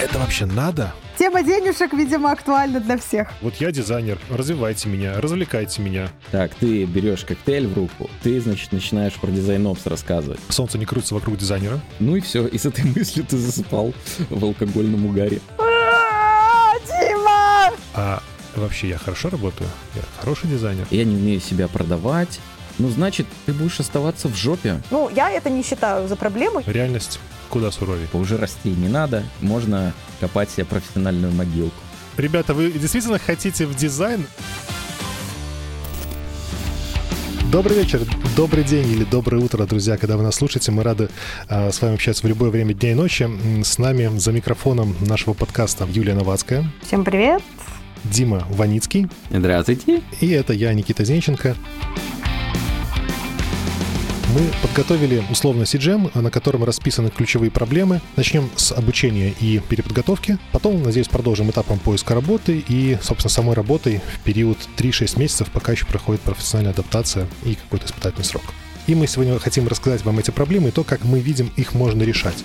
Это вообще надо? Тема денежек, видимо, актуальна для всех. Вот я дизайнер, развивайте меня, развлекайте меня. Так, ты берешь коктейль в руку, ты, значит, начинаешь про дизайн опс рассказывать. Солнце не крутится вокруг дизайнера. Ну и все, и с этой мыслью ты засыпал в алкогольном угаре. А, Дима! А вообще я хорошо работаю? Я хороший дизайнер. Я не умею себя продавать. Ну, значит, ты будешь оставаться в жопе. Ну, я это не считаю за проблему. Реальность куда суровее. Уже расти не надо, можно копать себе профессиональную могилку. Ребята, вы действительно хотите в дизайн? Добрый вечер, добрый день или доброе утро, друзья, когда вы нас слушаете. Мы рады э, с вами общаться в любое время дня и ночи. С нами за микрофоном нашего подкаста Юлия Новацкая. Всем привет. Дима Ваницкий. Здравствуйте. И это я, Никита Зенченко. Мы подготовили условно CGM, на котором расписаны ключевые проблемы. Начнем с обучения и переподготовки. Потом, надеюсь, продолжим этапом поиска работы и, собственно, самой работой в период 3-6 месяцев, пока еще проходит профессиональная адаптация и какой-то испытательный срок. И мы сегодня хотим рассказать вам эти проблемы и то, как мы видим, их можно решать.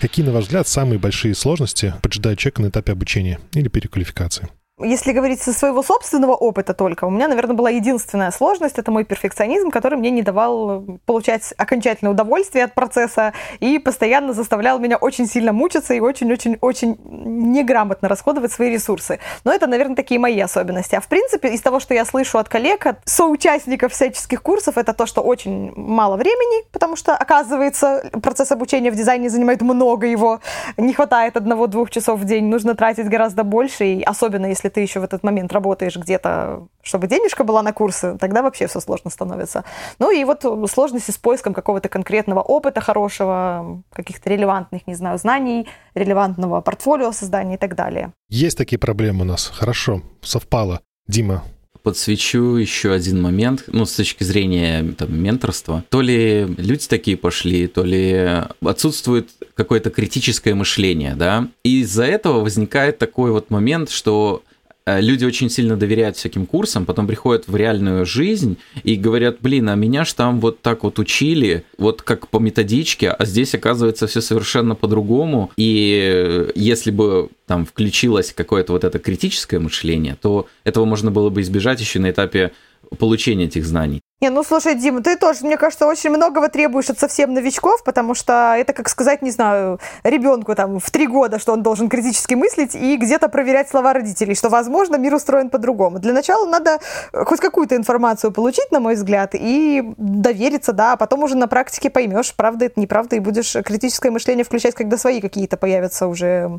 Какие, на ваш взгляд, самые большие сложности поджидают человека на этапе обучения или переквалификации? Если говорить со своего собственного опыта только, у меня, наверное, была единственная сложность, это мой перфекционизм, который мне не давал получать окончательное удовольствие от процесса и постоянно заставлял меня очень сильно мучиться и очень-очень-очень неграмотно расходовать свои ресурсы. Но это, наверное, такие мои особенности. А в принципе, из того, что я слышу от коллег, от соучастников всяческих курсов, это то, что очень мало времени, потому что, оказывается, процесс обучения в дизайне занимает много его, не хватает одного-двух часов в день, нужно тратить гораздо больше, и особенно если если ты еще в этот момент работаешь где-то, чтобы денежка была на курсы, тогда вообще все сложно становится. Ну и вот сложности с поиском какого-то конкретного опыта хорошего, каких-то релевантных, не знаю, знаний, релевантного портфолио создания и так далее. Есть такие проблемы у нас. Хорошо, совпало. Дима, подсвечу еще один момент, ну, с точки зрения там, менторства. То ли люди такие пошли, то ли отсутствует какое-то критическое мышление, да, и из-за этого возникает такой вот момент, что Э, люди очень сильно доверяют всяким курсам, потом приходят в реальную жизнь и говорят, блин, а меня ж там вот так вот учили, вот как по методичке, а здесь оказывается все совершенно по-другому. И если бы там включилось какое-то вот это критическое мышление, то этого можно было бы избежать еще на этапе получения этих знаний. Не, ну слушай, Дима, ты тоже, мне кажется, очень многого требуешь от совсем новичков, потому что это, как сказать, не знаю, ребенку там в три года, что он должен критически мыслить и где-то проверять слова родителей, что, возможно, мир устроен по-другому. Для начала надо хоть какую-то информацию получить, на мой взгляд, и довериться, да, а потом уже на практике поймешь, правда это, неправда, и будешь критическое мышление включать, когда свои какие-то появятся уже,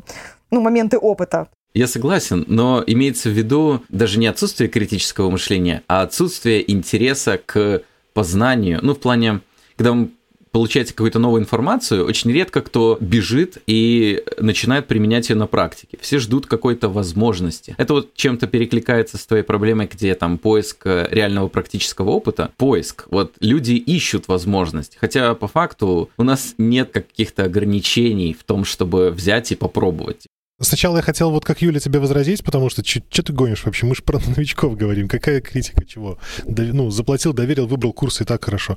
ну, моменты опыта. Я согласен, но имеется в виду даже не отсутствие критического мышления, а отсутствие интереса к познанию. Ну, в плане, когда вы получаете какую-то новую информацию, очень редко кто бежит и начинает применять ее на практике. Все ждут какой-то возможности. Это вот чем-то перекликается с твоей проблемой, где там поиск реального практического опыта. Поиск. Вот люди ищут возможность. Хотя по факту у нас нет каких-то ограничений в том, чтобы взять и попробовать. Сначала я хотел вот как Юля тебе возразить, потому что что ты гонишь вообще? Мы же про новичков говорим. Какая критика, чего? ну, заплатил, доверил, выбрал курс, и так хорошо.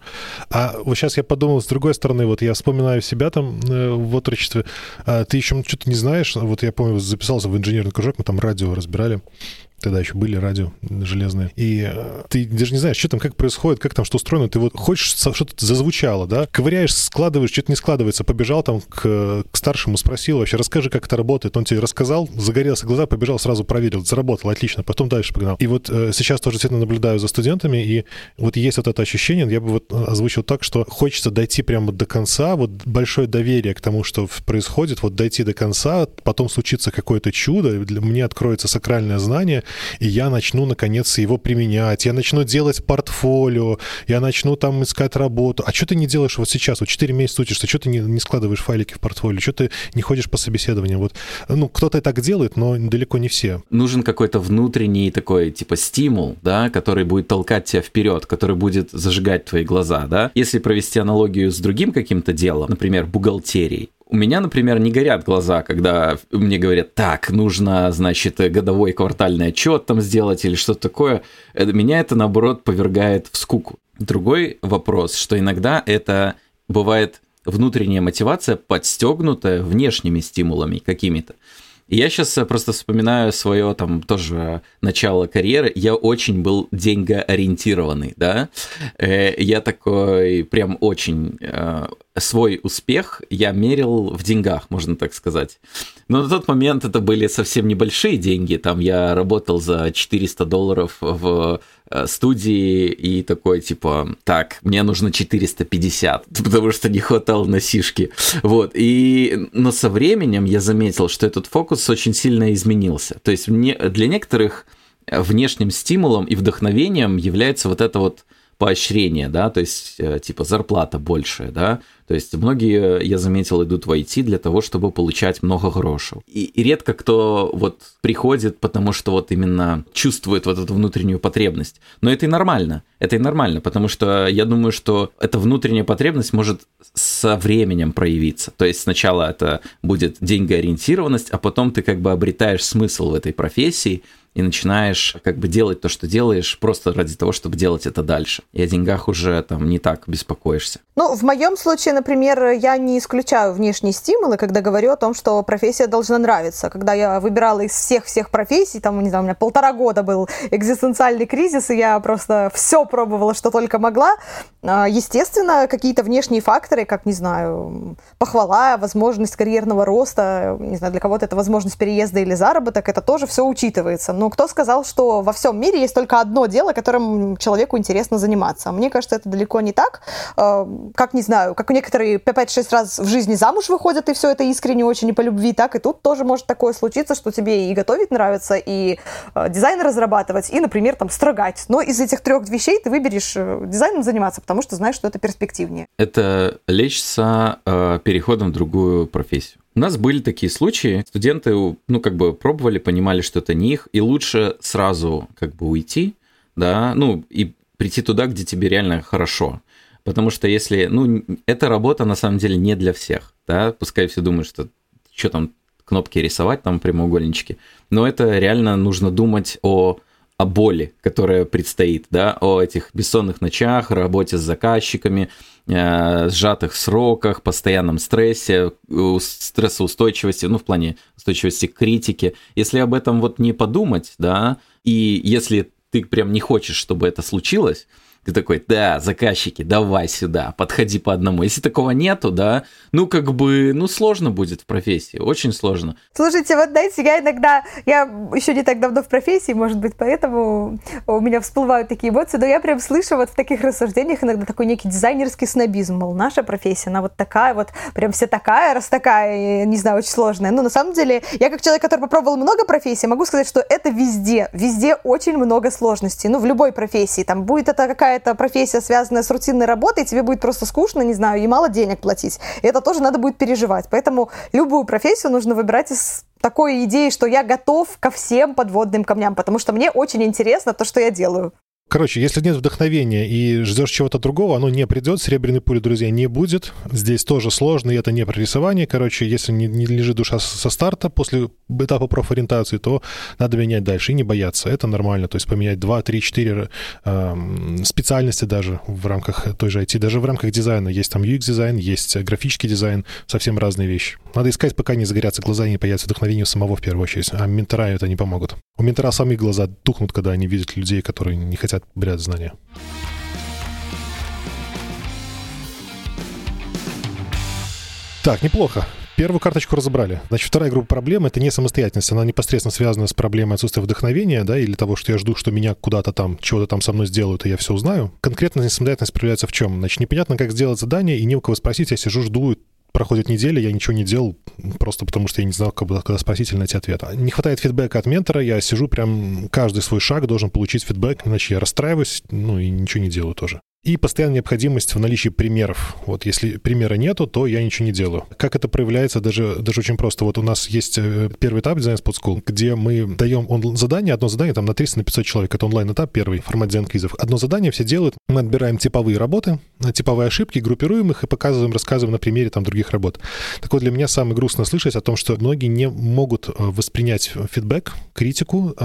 А вот сейчас я подумал, с другой стороны, вот я вспоминаю себя там э, в отрочестве. А, ты еще что-то не знаешь. Вот я помню, записался в инженерный кружок, мы там радио разбирали. Тогда еще были радио железные. И э, ты даже не знаешь, что там, как происходит, как там что устроено. Ты вот хочешь, что-то зазвучало, да? Ковыряешь, складываешь, что-то не складывается. Побежал там к, к старшему, спросил вообще, расскажи, как это работает. Он тебе рассказал, загорелся глаза, побежал, сразу проверил, заработал, отлично. Потом дальше погнал. И вот э, сейчас тоже действительно наблюдаю за студентами, и вот есть вот это ощущение, я бы вот озвучил так, что хочется дойти прямо до конца, вот большое доверие к тому, что происходит, вот дойти до конца, потом случится какое-то чудо, мне откроется сакральное знание, и я начну, наконец, его применять, я начну делать портфолио, я начну там искать работу. А что ты не делаешь вот сейчас? Вот 4 месяца учишься, что ты не, не складываешь файлики в портфолио, что ты не ходишь по собеседованиям? Вот, ну, кто-то так делает, но далеко не все. Нужен какой-то внутренний такой, типа, стимул, да, который будет толкать тебя вперед, который будет зажигать твои глаза, да. Если провести аналогию с другим каким-то делом, например, бухгалтерией, у меня, например, не горят глаза, когда мне говорят, так, нужно, значит, годовой квартальный отчет там сделать или что-то такое. Меня это, наоборот, повергает в скуку. Другой вопрос, что иногда это бывает внутренняя мотивация, подстегнутая внешними стимулами какими-то. Я сейчас э, просто вспоминаю свое там тоже начало карьеры. Я очень был деньгоориентированный, да. Э, я такой прям очень э, свой успех я мерил в деньгах, можно так сказать. Но на тот момент это были совсем небольшие деньги. Там я работал за 400 долларов в Э, студии и такой, типа, так, мне нужно 450, потому что не хватало на сишки. Вот, и, но со временем я заметил, что этот фокус очень сильно изменился. То есть мне, для некоторых внешним стимулом и вдохновением является вот это вот поощрение, да, то есть э, типа зарплата большая, да, то есть многие, я заметил, идут в IT для того, чтобы получать много грошей. И, и редко кто вот приходит, потому что вот именно чувствует вот эту внутреннюю потребность. Но это и нормально, это и нормально, потому что я думаю, что эта внутренняя потребность может со временем проявиться. То есть сначала это будет деньгоориентированность, а потом ты как бы обретаешь смысл в этой профессии, и начинаешь как бы делать то, что делаешь, просто ради того, чтобы делать это дальше. И о деньгах уже там не так беспокоишься. Ну, в моем случае, например, я не исключаю внешние стимулы, когда говорю о том, что профессия должна нравиться. Когда я выбирала из всех-всех профессий, там, не знаю, у меня полтора года был экзистенциальный кризис, и я просто все пробовала, что только могла. А, естественно, какие-то внешние факторы, как, не знаю, похвала, возможность карьерного роста, не знаю, для кого-то это возможность переезда или заработок, это тоже все учитывается. Но кто сказал, что во всем мире есть только одно дело, которым человеку интересно заниматься? Мне кажется, это далеко не так а, как, не знаю, как некоторые 5-6 раз в жизни замуж выходят, и все это искренне очень и по любви, так и тут тоже может такое случиться, что тебе и готовить нравится, и э, дизайн разрабатывать, и, например, там, строгать. Но из этих трех вещей ты выберешь э, дизайном заниматься, потому что знаешь, что это перспективнее. Это лечится э, переходом в другую профессию. У нас были такие случаи, студенты, ну, как бы пробовали, понимали, что это не их, и лучше сразу как бы уйти, да, ну, и прийти туда, где тебе реально хорошо. Потому что если, ну, эта работа на самом деле не для всех, да, пускай все думают, что что там кнопки рисовать, там прямоугольнички, но это реально нужно думать о о боли, которая предстоит, да, о этих бессонных ночах, работе с заказчиками, э, сжатых сроках, постоянном стрессе, стрессоустойчивости, ну, в плане устойчивости к критике. Если об этом вот не подумать, да, и если ты прям не хочешь, чтобы это случилось, ты такой, да, заказчики, давай сюда, подходи по одному. Если такого нету, да, ну как бы, ну сложно будет в профессии, очень сложно. Слушайте, вот знаете, я иногда, я еще не так давно в профессии, может быть, поэтому у меня всплывают такие эмоции, но я прям слышу вот в таких рассуждениях иногда такой некий дизайнерский снобизм, мол, наша профессия, она вот такая вот, прям вся такая, раз такая, не знаю, очень сложная. Но на самом деле, я как человек, который попробовал много профессий, могу сказать, что это везде, везде очень много сложностей, ну в любой профессии, там будет это какая какая-то профессия, связанная с рутинной работой, тебе будет просто скучно, не знаю, и мало денег платить. И это тоже надо будет переживать. Поэтому любую профессию нужно выбирать из такой идеи, что я готов ко всем подводным камням, потому что мне очень интересно то, что я делаю. Короче, если нет вдохновения и ждешь чего-то другого, оно не придет. Серебряной пули, друзья, не будет. Здесь тоже сложно, и это не прорисование. Короче, если не, не лежит душа со старта после этапа профориентации, то надо менять дальше и не бояться. Это нормально. То есть поменять 2, 3, 4 э, специальности даже в рамках той же IT. Даже в рамках дизайна. Есть там UX-дизайн, есть графический дизайн. Совсем разные вещи. Надо искать, пока не загорятся глаза и не появится вдохновение у самого в первую очередь. А ментора это не помогут. У ментора сами глаза тухнут, когда они видят людей, которые не хотят брать знания. Так, неплохо. Первую карточку разобрали. Значит, вторая группа проблем — это не самостоятельность. Она непосредственно связана с проблемой отсутствия вдохновения, да, или того, что я жду, что меня куда-то там, чего-то там со мной сделают, и я все узнаю. Конкретно несамостоятельность проявляется в чем? Значит, непонятно, как сделать задание, и не у кого спросить, я сижу, жду, проходит неделя, я ничего не делал, просто потому что я не знал, когда, спросить или найти ответ. Не хватает фидбэка от ментора, я сижу прям, каждый свой шаг должен получить фидбэк, иначе я расстраиваюсь, ну и ничего не делаю тоже. И постоянная необходимость в наличии примеров. Вот если примера нету, то я ничего не делаю. Как это проявляется, даже, даже очень просто. Вот у нас есть э, первый этап Design Spot School, где мы даем он задание, одно задание там на 300 на 500 человек. Это онлайн-этап первый, формат дизайн-квизов. Одно задание все делают. Мы отбираем типовые работы, типовые ошибки, группируем их и показываем, рассказываем на примере там других работ. Так вот, для меня самое грустно слышать о том, что многие не могут э, воспринять фидбэк, критику,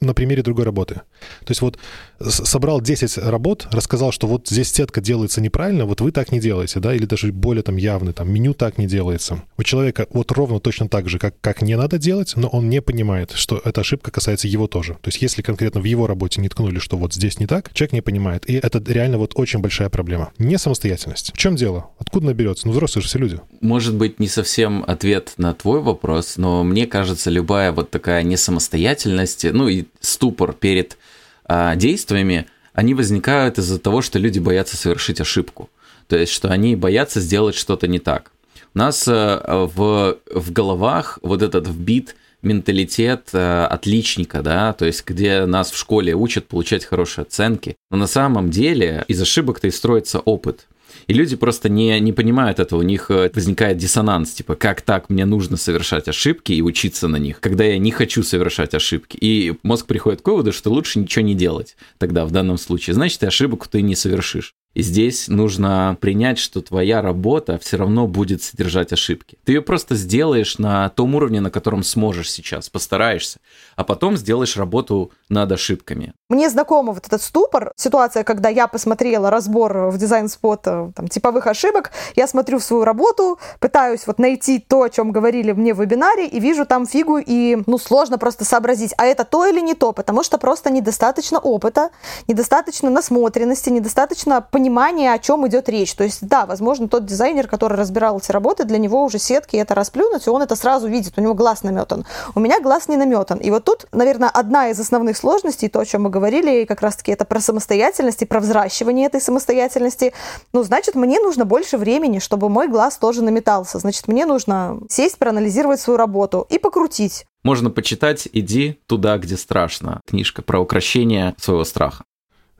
на примере другой работы. То есть вот собрал 10 работ, рассказал, что вот здесь сетка делается неправильно, вот вы так не делаете, да, или даже более там явный, там меню так не делается. У человека вот ровно точно так же, как, как не надо делать, но он не понимает, что эта ошибка касается его тоже. То есть если конкретно в его работе не ткнули, что вот здесь не так, человек не понимает. И это реально вот очень большая проблема. Не самостоятельность. В чем дело? Откуда наберется? Ну, взрослые же все люди. Может быть, не совсем ответ на твой вопрос, но мне кажется, любая вот такая несамостоятельность, ну и ступор перед а, действиями, они возникают из-за того, что люди боятся совершить ошибку. То есть, что они боятся сделать что-то не так. У нас э, в, в головах вот этот вбит менталитет э, отличника, да, то есть где нас в школе учат получать хорошие оценки. Но на самом деле из ошибок-то и строится опыт. И люди просто не, не понимают этого, у них э, возникает диссонанс, типа, как так, мне нужно совершать ошибки и учиться на них, когда я не хочу совершать ошибки. И мозг приходит к выводу, что лучше ничего не делать тогда в данном случае. Значит, и ошибок ты не совершишь. И здесь нужно принять, что твоя работа все равно будет содержать ошибки. Ты ее просто сделаешь на том уровне, на котором сможешь сейчас, постараешься, а потом сделаешь работу над ошибками. Мне знакомо вот этот ступор, ситуация, когда я посмотрела разбор в дизайн-спот э, там, типовых ошибок, я смотрю в свою работу, пытаюсь вот найти то, о чем говорили мне в вебинаре, и вижу там фигу, и ну сложно просто сообразить, а это то или не то, потому что просто недостаточно опыта, недостаточно насмотренности, недостаточно понимания понимание, о чем идет речь. То есть, да, возможно, тот дизайнер, который разбирал эти работы, для него уже сетки это расплюнуть, и он это сразу видит, у него глаз наметан. У меня глаз не наметан. И вот тут, наверное, одна из основных сложностей, то, о чем мы говорили, как раз-таки это про самостоятельность и про взращивание этой самостоятельности. Ну, значит, мне нужно больше времени, чтобы мой глаз тоже наметался. Значит, мне нужно сесть, проанализировать свою работу и покрутить. Можно почитать «Иди туда, где страшно». Книжка про украшение своего страха.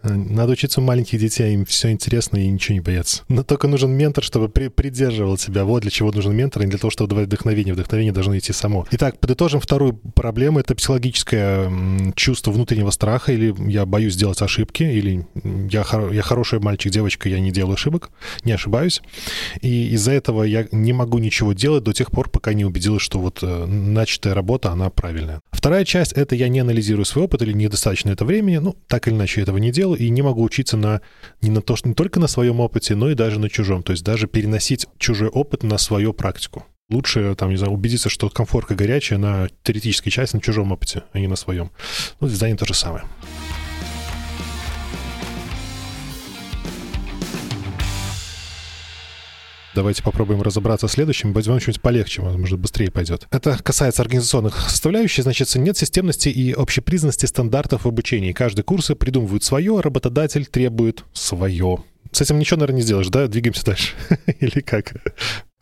Надо учиться у маленьких детей, им все интересно и ничего не боятся. Но только нужен ментор, чтобы при придерживал тебя. Вот для чего нужен ментор, и для того, чтобы давать вдохновение. Вдохновение должно идти само. Итак, подытожим вторую проблему. Это психологическое чувство внутреннего страха, или я боюсь сделать ошибки, или я, хор я хороший мальчик, девочка, я не делаю ошибок, не ошибаюсь. И из-за этого я не могу ничего делать до тех пор, пока не убедилась, что вот э, начатая работа, она правильная. Вторая часть — это я не анализирую свой опыт или недостаточно это времени. Ну, так или иначе, я этого не делаю и не могу учиться на, не, на то, что, не только на своем опыте, но и даже на чужом. То есть даже переносить чужой опыт на свою практику. Лучше, там, не знаю, убедиться, что комфорка горячая на теоретической части, на чужом опыте, а не на своем. Ну, в дизайне то же самое. Давайте попробуем разобраться в следующем. Возьмем что-нибудь полегче, может, быстрее пойдет. Это касается организационных составляющих. Значит, нет системности и общепризнанности стандартов в обучении. Каждый курс придумывает свое, а работодатель требует свое. С этим ничего, наверное, не сделаешь, да? Двигаемся дальше. Или как?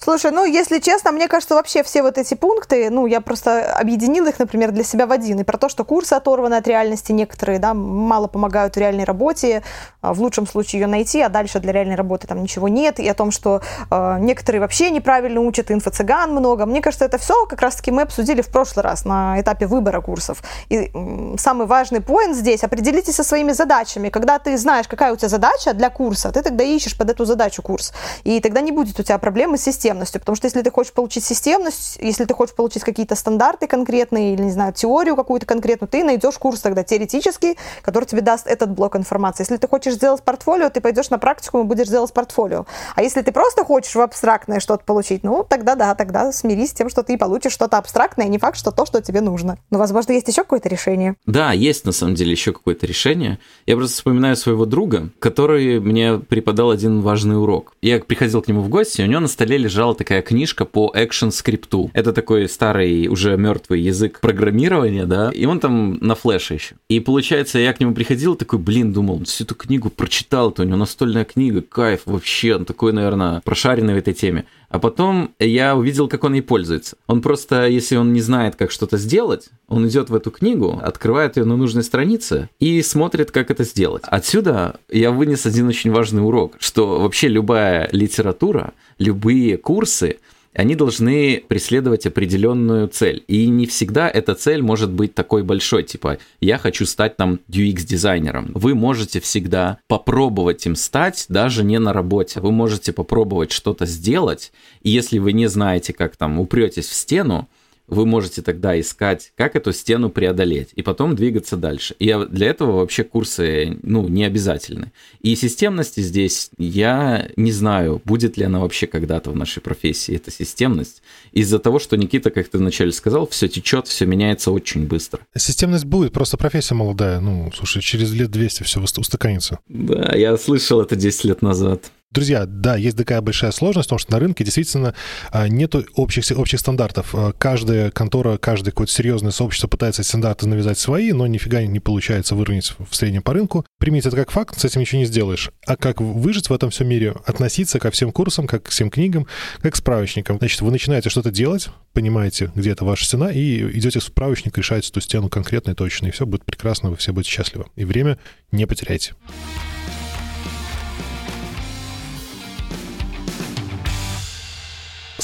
Слушай, ну, если честно, мне кажется, вообще все вот эти пункты, ну, я просто объединила их, например, для себя в один. И про то, что курсы оторваны от реальности некоторые, да, мало помогают в реальной работе, а, в лучшем случае ее найти, а дальше для реальной работы там ничего нет. И о том, что э, некоторые вообще неправильно учат, инфо-цыган много. Мне кажется, это все как раз-таки мы обсудили в прошлый раз на этапе выбора курсов. И м, самый важный поинт здесь – определитесь со своими задачами. Когда ты знаешь, какая у тебя задача для курса, ты тогда ищешь под эту задачу курс. И тогда не будет у тебя проблемы с системой системностью, потому что если ты хочешь получить системность, если ты хочешь получить какие-то стандарты конкретные или, не знаю, теорию какую-то конкретную, ты найдешь курс тогда теоретический, который тебе даст этот блок информации. Если ты хочешь сделать портфолио, ты пойдешь на практику и будешь делать портфолио. А если ты просто хочешь в абстрактное что-то получить, ну, тогда да, тогда смирись с тем, что ты получишь что-то абстрактное, не факт, что то, что тебе нужно. Но, возможно, есть еще какое-то решение. Да, есть на самом деле еще какое-то решение. Я просто вспоминаю своего друга, который мне преподал один важный урок. Я приходил к нему в гости, у него на столе лежал лежала такая книжка по экшен скрипту. Это такой старый, уже мертвый язык программирования, да, и он там на флеше еще. И получается, я к нему приходил, такой, блин, думал, всю эту книгу прочитал, то у него настольная книга, кайф вообще, он такой, наверное, прошаренный в этой теме. А потом я увидел, как он ей пользуется. Он просто, если он не знает, как что-то сделать, он идет в эту книгу, открывает ее на нужной странице и смотрит, как это сделать. Отсюда я вынес один очень важный урок, что вообще любая литература, любые курсы, они должны преследовать определенную цель. И не всегда эта цель может быть такой большой, типа я хочу стать там UX-дизайнером. Вы можете всегда попробовать им стать, даже не на работе. Вы можете попробовать что-то сделать, и если вы не знаете, как там упретесь в стену, вы можете тогда искать, как эту стену преодолеть, и потом двигаться дальше. И для этого вообще курсы, ну, не обязательны. И системности здесь я не знаю, будет ли она вообще когда-то в нашей профессии, эта системность. Из-за того, что Никита, как ты вначале сказал, все течет, все меняется очень быстро. Системность будет, просто профессия молодая. Ну, слушай, через лет 200 все устаканится. Да, я слышал это 10 лет назад. Друзья, да, есть такая большая сложность, потому что на рынке действительно а, нет общих, общих стандартов. А, каждая контора, каждое какое-то серьезное сообщество пытается стандарты навязать свои, но нифига не получается выровнять в среднем по рынку. Примите это как факт, с этим ничего не сделаешь. А как выжить в этом всем мире? Относиться ко всем курсам, как к всем книгам, как к справочникам. Значит, вы начинаете что-то делать, понимаете, где это ваша стена, и идете в справочник, решаете эту стену конкретно и точно, и все будет прекрасно, вы все будете счастливы. И время не потеряйте.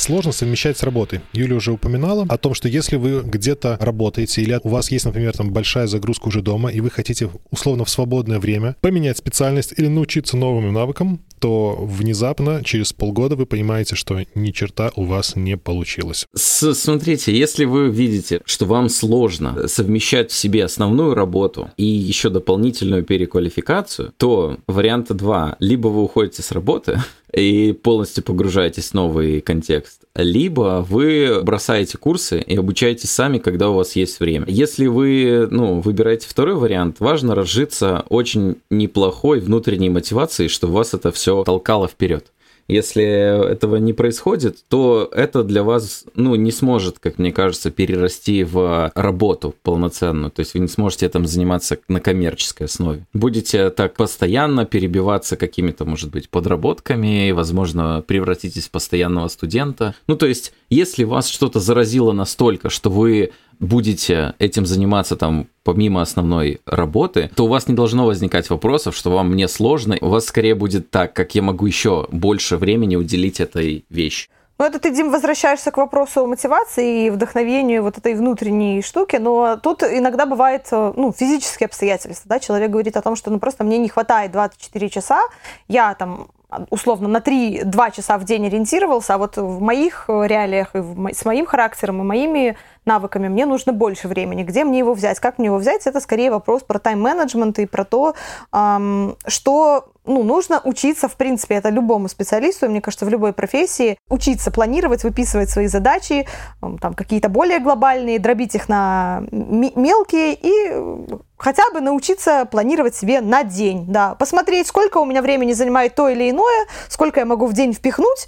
Сложно совмещать с работой. Юля уже упоминала о том, что если вы где-то работаете или у вас есть, например, там большая загрузка уже дома, и вы хотите условно в свободное время поменять специальность или научиться новым навыкам, то внезапно через полгода вы понимаете, что ни черта у вас не получилось. С смотрите, если вы видите, что вам сложно совмещать в себе основную работу и еще дополнительную переквалификацию, то варианта два. Либо вы уходите с работы, и полностью погружаетесь в новый контекст. Либо вы бросаете курсы и обучаетесь сами, когда у вас есть время. Если вы ну, выбираете второй вариант, важно разжиться очень неплохой внутренней мотивацией, что вас это все толкало вперед. Если этого не происходит, то это для вас, ну, не сможет, как мне кажется, перерасти в работу полноценную. То есть вы не сможете этим заниматься на коммерческой основе. Будете так постоянно перебиваться какими-то, может быть, подработками, возможно, превратитесь в постоянного студента. Ну, то есть, если вас что-то заразило настолько, что вы будете этим заниматься там помимо основной работы, то у вас не должно возникать вопросов, что вам мне сложно. У вас скорее будет так, как я могу еще больше времени уделить этой вещи. Ну, это ты, Дим, возвращаешься к вопросу мотивации и вдохновению вот этой внутренней штуки, но тут иногда бывает, ну, физические обстоятельства, да, человек говорит о том, что, ну, просто мне не хватает 24 часа, я там условно на 3-2 часа в день ориентировался, а вот в моих реалиях и в, с моим характером и моими навыками, мне нужно больше времени. Где мне его взять? Как мне его взять? Это скорее вопрос про тайм-менеджмент и про то, что ну, нужно учиться, в принципе, это любому специалисту, мне кажется, в любой профессии, учиться планировать, выписывать свои задачи, там, какие-то более глобальные, дробить их на мелкие и хотя бы научиться планировать себе на день, да, посмотреть, сколько у меня времени занимает то или иное, сколько я могу в день впихнуть,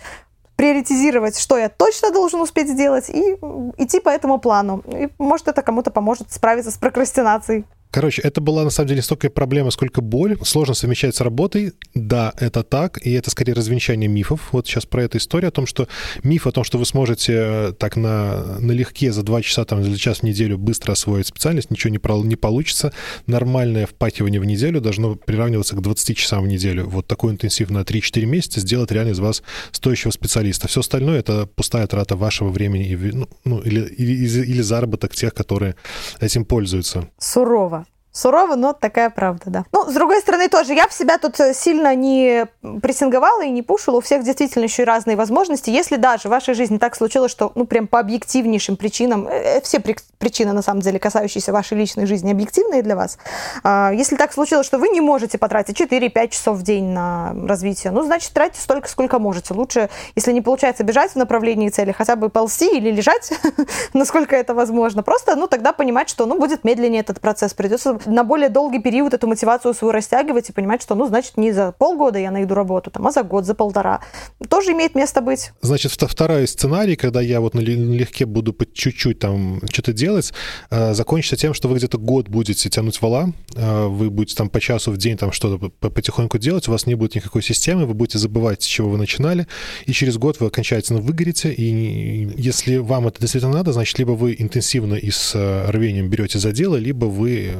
приоритизировать, что я точно должен успеть сделать, и идти по этому плану. И, может, это кому-то поможет справиться с прокрастинацией. Короче, это была на самом деле столько проблема, сколько боль. Сложно совмещать с работой. Да, это так. И это скорее развенчание мифов. Вот сейчас про эту историю о том, что миф о том, что вы сможете э, так на, налегке за два часа, там, за час в неделю быстро освоить специальность, ничего не, про, не получится. Нормальное впахивание в неделю должно приравниваться к 20 часам в неделю. Вот такой интенсив на 3-4 месяца сделать реально из вас стоящего специалиста. Все остальное — это пустая трата вашего времени ну, ну, или, или, или заработок тех, которые этим пользуются. Сурово. Сурово, но такая правда, да. Ну, с другой стороны, тоже я в себя тут э, сильно не прессинговала и не пушила. У всех действительно еще и разные возможности. Если даже в вашей жизни так случилось, что, ну, прям по объективнейшим причинам, э, э, все при причины, на самом деле, касающиеся вашей личной жизни, объективные для вас. А, если так случилось, что вы не можете потратить 4-5 часов в день на развитие, ну, значит, тратьте столько, сколько можете. Лучше, если не получается бежать в направлении цели, хотя бы ползти или лежать, насколько это возможно. Просто, ну, тогда понимать, что, ну, будет медленнее этот процесс, придется на более долгий период эту мотивацию свою растягивать и понимать, что, ну, значит, не за полгода я найду работу, там, а за год, за полтора. Тоже имеет место быть. Значит, второй сценарий, когда я вот налегке буду по чуть-чуть там что-то делать, э, закончится тем, что вы где-то год будете тянуть вала, э, вы будете там по часу в день там что-то потихоньку делать, у вас не будет никакой системы, вы будете забывать, с чего вы начинали, и через год вы окончательно выгорите, и если вам это действительно надо, значит, либо вы интенсивно и с э, рвением берете за дело, либо вы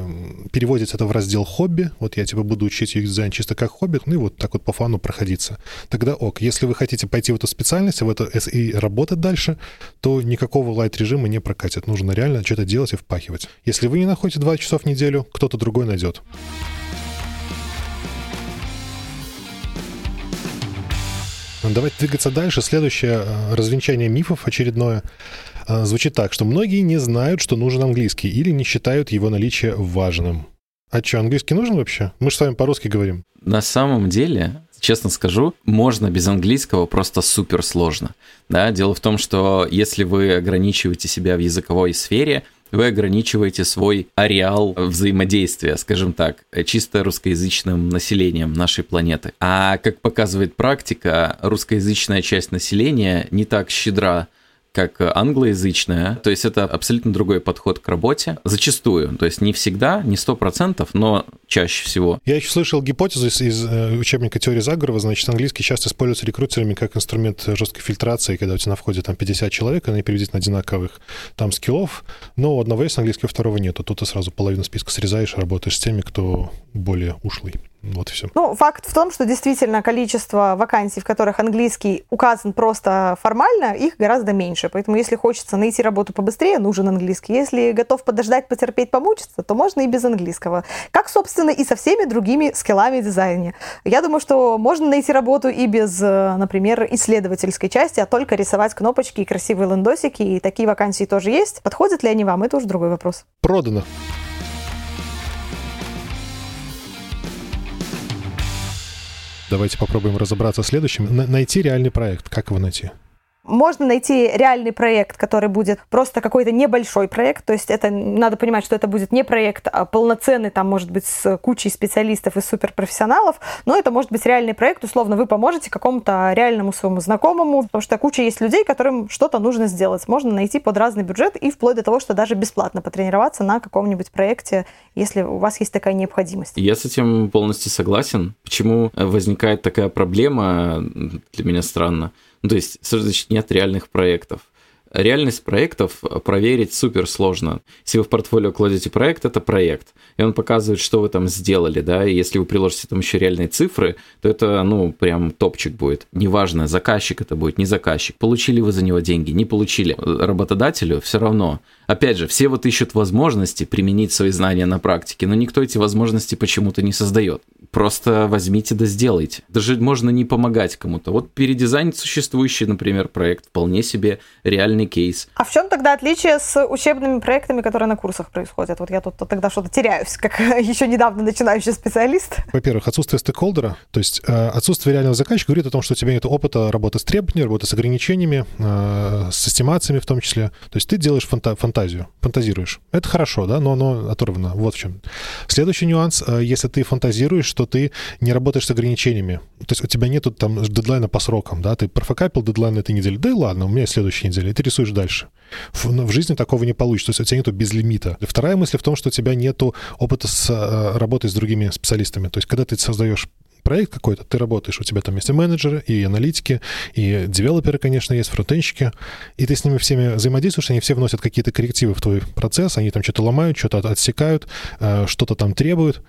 переводите это в раздел хобби. Вот я типа буду учить UX-дизайн чисто как хобби, ну и вот так вот по фану проходиться. Тогда ок. Если вы хотите пойти в эту специальность, в это и работать дальше, то никакого лайт-режима не прокатит. Нужно реально что-то делать и впахивать. Если вы не находите 2 часа в неделю, кто-то другой найдет. Давайте двигаться дальше. Следующее э, развенчание мифов очередное. А, звучит так, что многие не знают, что нужен английский или не считают его наличие важным. А что, английский нужен вообще? Мы же с вами по-русски говорим. На самом деле, честно скажу, можно без английского просто супер сложно. Да? Дело в том, что если вы ограничиваете себя в языковой сфере, вы ограничиваете свой ареал взаимодействия, скажем так, чисто русскоязычным населением нашей планеты. А как показывает практика, русскоязычная часть населения не так щедра как англоязычная, то есть это абсолютно другой подход к работе, зачастую, то есть не всегда, не сто процентов, но чаще всего. Я еще слышал гипотезу из, из э, учебника теории заговора, значит, английский часто используется рекрутерами как инструмент жесткой фильтрации, когда у тебя на входе там 50 человек, они приблизительно одинаковых там скиллов, но у одного есть английский, у второго нету, тут ты сразу половину списка срезаешь, работаешь с теми, кто более ушлый. Вот и все. Ну, факт в том, что действительно количество вакансий, в которых английский указан просто формально, их гораздо меньше. Поэтому если хочется найти работу побыстрее, нужен английский. Если готов подождать, потерпеть, помучиться, то можно и без английского. Как, собственно, и со всеми другими скиллами дизайна. Я думаю, что можно найти работу и без, э, например, исследовательской части, а только рисовать кнопочки и красивые лендосики. И такие вакансии тоже есть. Подходят ли они вам? Это уже другой вопрос. Продано. Давайте попробуем разобраться в следующем. Найти реальный проект. Как его найти? Можно найти реальный проект, который будет просто какой-то небольшой проект, то есть это надо понимать, что это будет не проект, а полноценный, там может быть с кучей специалистов и суперпрофессионалов, но это может быть реальный проект, условно вы поможете какому-то реальному своему знакомому, потому что куча есть людей, которым что-то нужно сделать. Можно найти под разный бюджет и вплоть до того, что даже бесплатно потренироваться на каком-нибудь проекте, если у вас есть такая необходимость. Я с этим полностью согласен. Почему возникает такая проблема, для меня странно. Ну, то есть, значит, нет реальных проектов. Реальность проектов проверить супер сложно. Если вы в портфолио кладете проект, это проект. И он показывает, что вы там сделали, да, и если вы приложите там еще реальные цифры, то это, ну, прям топчик будет. Неважно, заказчик это будет, не заказчик. Получили вы за него деньги, не получили. Работодателю все равно. Опять же, все вот ищут возможности применить свои знания на практике, но никто эти возможности почему-то не создает. Просто возьмите да сделайте. Даже можно не помогать кому-то. Вот передизайнить существующий, например, проект, вполне себе реальный кейс. А в чем тогда отличие с учебными проектами, которые на курсах происходят? Вот я тут тогда что-то теряюсь, как еще недавно начинающий специалист. Во-первых, отсутствие стейкхолдера, то есть э, отсутствие реального заказчика говорит о том, что у тебя нет опыта работы с требованиями, работы с ограничениями, э, с эстимациями в том числе. То есть ты делаешь фанта фантазию, фантазируешь. Это хорошо, да, но оно оторвано. Вот в чем. Следующий нюанс, э, если ты фантазируешь, что ты не работаешь с ограничениями. То есть у тебя нету там дедлайна по срокам, да, ты профокапил дедлайн этой недели, да и ладно, у меня следующая неделя, и ты рисуешь дальше. В, в жизни такого не получится, то есть у тебя нету безлимита. Вторая мысль в том, что у тебя нету опыта с э, работой с другими специалистами. То есть когда ты создаешь проект какой-то, ты работаешь, у тебя там есть и менеджеры, и аналитики, и девелоперы, конечно, есть, фронтенщики, и ты с ними всеми взаимодействуешь, они все вносят какие-то коррективы в твой процесс, они там что-то ломают, что-то отсекают, э, что-то там требуют.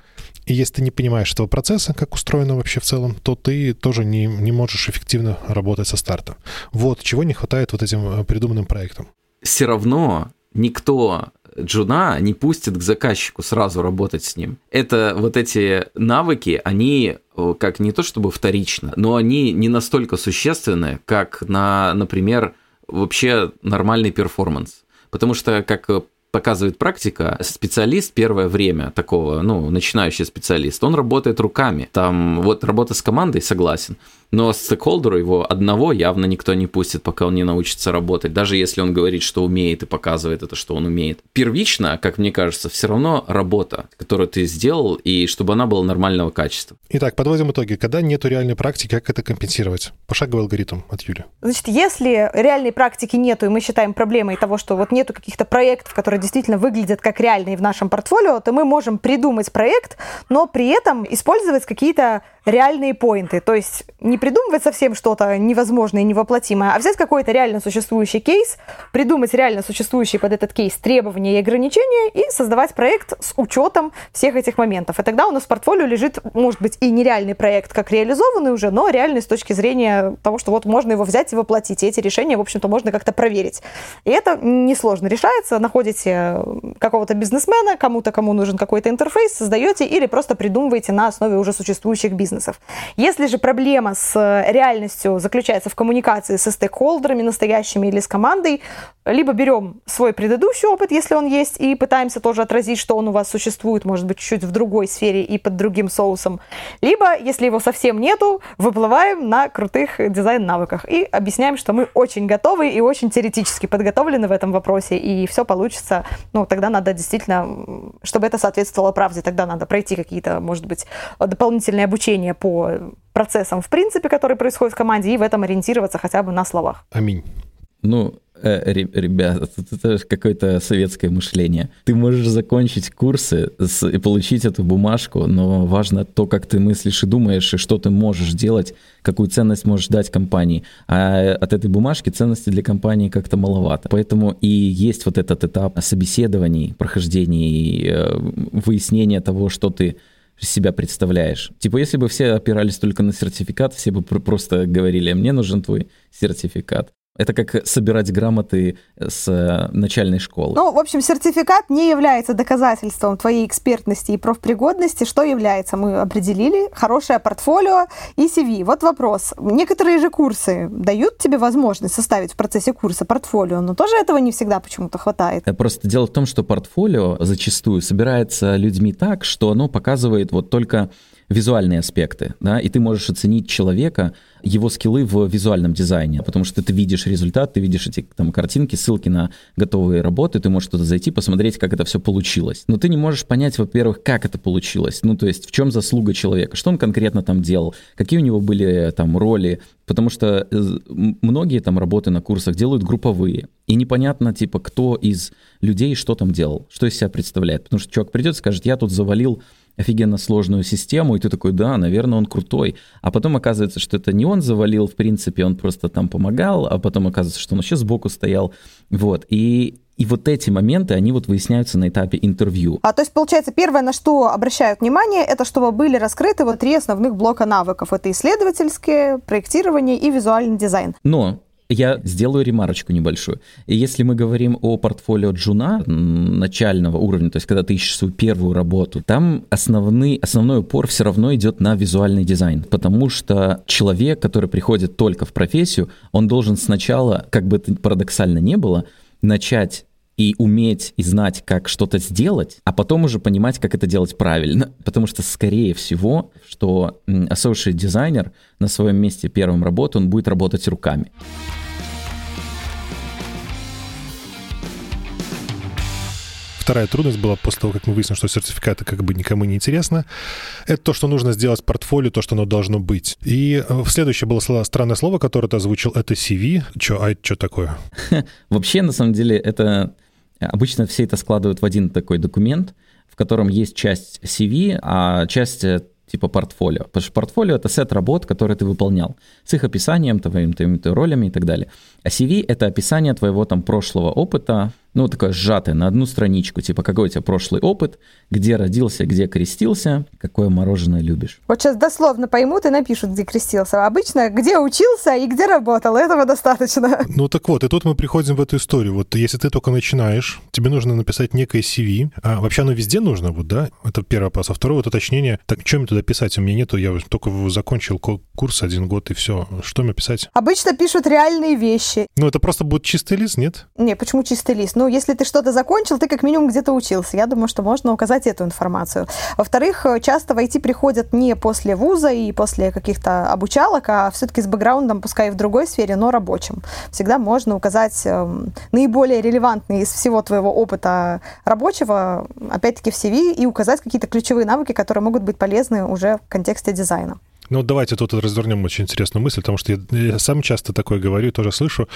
И если ты не понимаешь этого процесса, как устроено вообще в целом, то ты тоже не, не можешь эффективно работать со старта. Вот чего не хватает вот этим э, придуманным проектам. Все равно никто джуна не пустит к заказчику сразу работать с ним. Это вот эти навыки, они э, как не то чтобы вторично, но они не настолько существенны, как на, например, вообще нормальный перформанс. Потому что, как показывает практика, специалист первое время такого, ну, начинающий специалист, он работает руками. Там вот работа с командой, согласен, но стейкхолдеру его одного явно никто не пустит, пока он не научится работать, даже если он говорит, что умеет и показывает это, что он умеет. Первично, как мне кажется, все равно работа, которую ты сделал, и чтобы она была нормального качества. Итак, подводим итоги. Когда нету реальной практики, как это компенсировать? Пошаговый алгоритм от Юли. Значит, если реальной практики нету, и мы считаем проблемой того, что вот нету каких-то проектов, которые действительно выглядят как реальные в нашем портфолио, то мы можем придумать проект, но при этом использовать какие-то реальные поинты. То есть не придумывать совсем что-то невозможное и невоплотимое, а взять какой-то реально существующий кейс, придумать реально существующие под этот кейс требования и ограничения и создавать проект с учетом всех этих моментов. И тогда у нас в портфолио лежит, может быть, и нереальный проект, как реализованный уже, но реальный с точки зрения того, что вот можно его взять и воплотить. И эти решения, в общем-то, можно как-то проверить. И это несложно решается. Находите находите какого-то бизнесмена, кому-то, кому нужен какой-то интерфейс, создаете или просто придумываете на основе уже существующих бизнесов. Если же проблема с реальностью заключается в коммуникации со стейкхолдерами настоящими или с командой, либо берем свой предыдущий опыт, если он есть, и пытаемся тоже отразить, что он у вас существует, может быть, чуть-чуть в другой сфере и под другим соусом. Либо, если его совсем нету, выплываем на крутых дизайн-навыках и объясняем, что мы очень готовы и очень теоретически подготовлены в этом вопросе, и все получится. Ну, тогда надо действительно, чтобы это соответствовало правде, тогда надо пройти какие-то, может быть, дополнительные обучения по процессам, в принципе, которые происходят в команде, и в этом ориентироваться хотя бы на словах. Аминь. Ну, э, ребята, это какое-то советское мышление. Ты можешь закончить курсы с, и получить эту бумажку, но важно то, как ты мыслишь и думаешь, и что ты можешь делать, какую ценность можешь дать компании. А от этой бумажки ценности для компании как-то маловато. Поэтому и есть вот этот этап собеседований, прохождений, э, выяснения того, что ты себя представляешь. Типа, если бы все опирались только на сертификат, все бы просто говорили, мне нужен твой сертификат. Это как собирать грамоты с э, начальной школы. Ну, в общем, сертификат не является доказательством твоей экспертности и профпригодности. Что является? Мы определили хорошее портфолио и CV. Вот вопрос. Некоторые же курсы дают тебе возможность составить в процессе курса портфолио, но тоже этого не всегда почему-то хватает. Э, просто дело в том, что портфолио зачастую собирается людьми так, что оно показывает вот только визуальные аспекты, да, и ты можешь оценить человека, его скиллы в визуальном дизайне, потому что ты видишь результат, ты видишь эти там картинки, ссылки на готовые работы, ты можешь туда зайти, посмотреть, как это все получилось. Но ты не можешь понять, во-первых, как это получилось, ну, то есть в чем заслуга человека, что он конкретно там делал, какие у него были там роли, потому что э, многие там работы на курсах делают групповые, и непонятно, типа, кто из людей что там делал, что из себя представляет, потому что чувак придет и скажет, я тут завалил офигенно сложную систему, и ты такой, да, наверное, он крутой. А потом оказывается, что это не он завалил, в принципе, он просто там помогал, а потом оказывается, что он вообще сбоку стоял. Вот. И и вот эти моменты, они вот выясняются на этапе интервью. А то есть, получается, первое, на что обращают внимание, это чтобы были раскрыты вот три основных блока навыков. Это исследовательские, проектирование и визуальный дизайн. Но я сделаю ремарочку небольшую. И если мы говорим о портфолио джуна начального уровня, то есть когда ты ищешь свою первую работу, там основный, основной упор все равно идет на визуальный дизайн, потому что человек, который приходит только в профессию, он должен сначала, как бы это парадоксально не было, начать и уметь и знать, как что-то сделать, а потом уже понимать, как это делать правильно. Потому что, скорее всего, что associate дизайнер на своем месте первым работы, он будет работать руками. Вторая трудность была после того, как мы выяснили, что сертификаты как бы никому не интересно. Это то, что нужно сделать портфолио, то, что оно должно быть. И э, следующее было странное слово, которое ты озвучил, это CV. Че, а это что такое? Вообще, на самом деле, это Обычно все это складывают в один такой документ, в котором есть часть CV, а часть э, типа портфолио. Потому что портфолио — это сет работ, которые ты выполнял, с их описанием, твоими, твоими ролями и так далее. А CV — это описание твоего там прошлого опыта, ну, такое сжатое на одну страничку, типа, какой у тебя прошлый опыт, где родился, где крестился, какое мороженое любишь. Вот сейчас дословно поймут и напишут, где крестился. Обычно, где учился и где работал, этого достаточно. Ну, так вот, и тут мы приходим в эту историю. Вот если ты только начинаешь, тебе нужно написать некое CV. А вообще оно везде нужно, вот, да? Это первый вопрос. А второй вот уточнение. Так, что мне туда писать? У меня нету, я только закончил курс один год, и все. Что мне писать? Обычно пишут реальные вещи. Ну, это просто будет чистый лист, нет? Не, почему чистый лист? Ну, ну, если ты что-то закончил, ты как минимум где-то учился. Я думаю, что можно указать эту информацию. Во-вторых, э, часто в IT приходят не после вуза и после каких-то обучалок, а все-таки с бэкграундом, пускай и в другой сфере, но рабочим. Всегда можно указать э, наиболее релевантные из всего твоего опыта рабочего, опять-таки в CV, и указать какие-то ключевые навыки, которые могут быть полезны уже в контексте дизайна. Ну, давайте тут развернем очень интересную мысль, потому что я, я сам часто такое говорю, тоже слышу,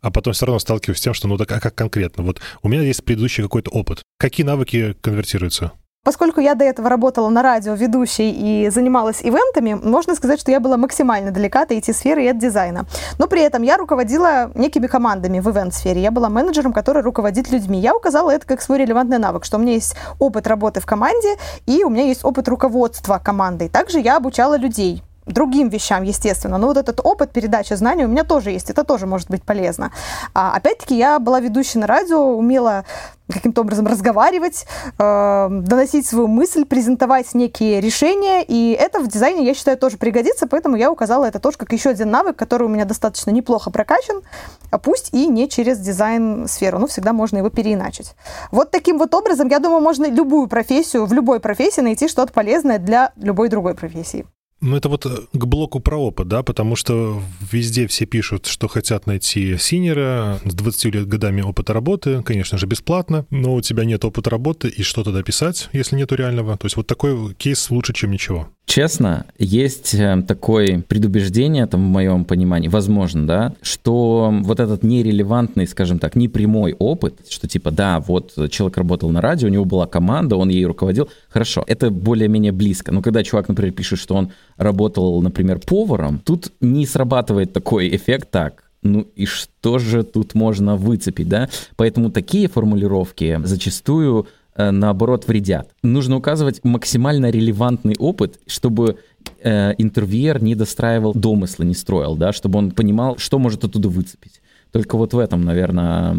а потом все равно сталкиваюсь с тем, что ну так, а как конкретно? Вот у меня есть предыдущий какой-то опыт. Какие навыки конвертируются? Поскольку я до этого работала на радио ведущей и занималась ивентами, можно сказать, что я была максимально далека от IT-сферы и от дизайна. Но при этом я руководила некими командами в ивент-сфере. Я была менеджером, который руководит людьми. Я указала это как свой релевантный навык, что у меня есть опыт работы в команде и у меня есть опыт руководства командой. Также я обучала людей другим вещам, естественно. Но вот этот опыт передачи знаний у меня тоже есть, это тоже может быть полезно. А, опять-таки, я была ведущей на радио, умела каким-то образом разговаривать, э, доносить свою мысль, презентовать некие решения, и это в дизайне, я считаю, тоже пригодится, поэтому я указала это тоже как еще один навык, который у меня достаточно неплохо прокачан, а пусть и не через дизайн-сферу, но всегда можно его переиначить. Вот таким вот образом, я думаю, можно любую профессию, в любой профессии найти что-то полезное для любой другой профессии. Ну, это вот э, к блоку про опыт, да, потому что везде все пишут, что хотят найти синера с 20 лет годами опыта работы, конечно же, бесплатно, но у тебя нет опыта работы, и что тогда писать, если нету реального? То есть вот такой кейс лучше, чем ничего. Честно, есть э, такое предубеждение, там, в моем понимании, возможно, да, что вот этот нерелевантный, скажем так, непрямой опыт, что типа, да, вот человек работал на радио, у него была команда, он ей руководил, хорошо, это более-менее близко. Но когда чувак, например, пишет, что он работал, например, поваром, тут не срабатывает такой эффект так, ну и что же тут можно выцепить, да? Поэтому такие формулировки зачастую наоборот, вредят. Нужно указывать максимально релевантный опыт, чтобы э, интервьюер не достраивал домыслы, не строил, да, чтобы он понимал, что может оттуда выцепить. Только вот в этом, наверное,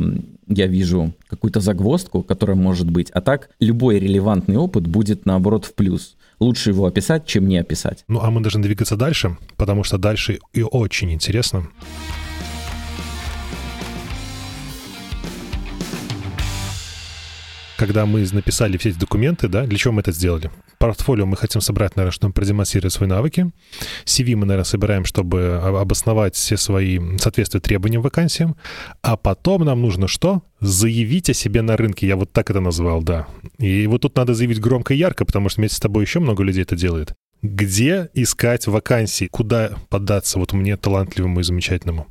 я вижу какую-то загвоздку, которая может быть. А так, любой релевантный опыт будет, наоборот, в плюс. Лучше его описать, чем не описать. Ну, а мы должны двигаться дальше, потому что дальше и очень интересно. Когда мы написали все эти документы, да, для чего мы это сделали? Портфолио мы хотим собрать, наверное, чтобы продемонстрировать свои навыки. CV мы, наверное, собираем, чтобы обосновать все свои соответствия требованиям вакансиям. А потом нам нужно что? Заявить о себе на рынке. Я вот так это назвал, да. И вот тут надо заявить громко и ярко, потому что вместе с тобой еще много людей это делает. Где искать вакансии? Куда податься вот мне, талантливому и замечательному?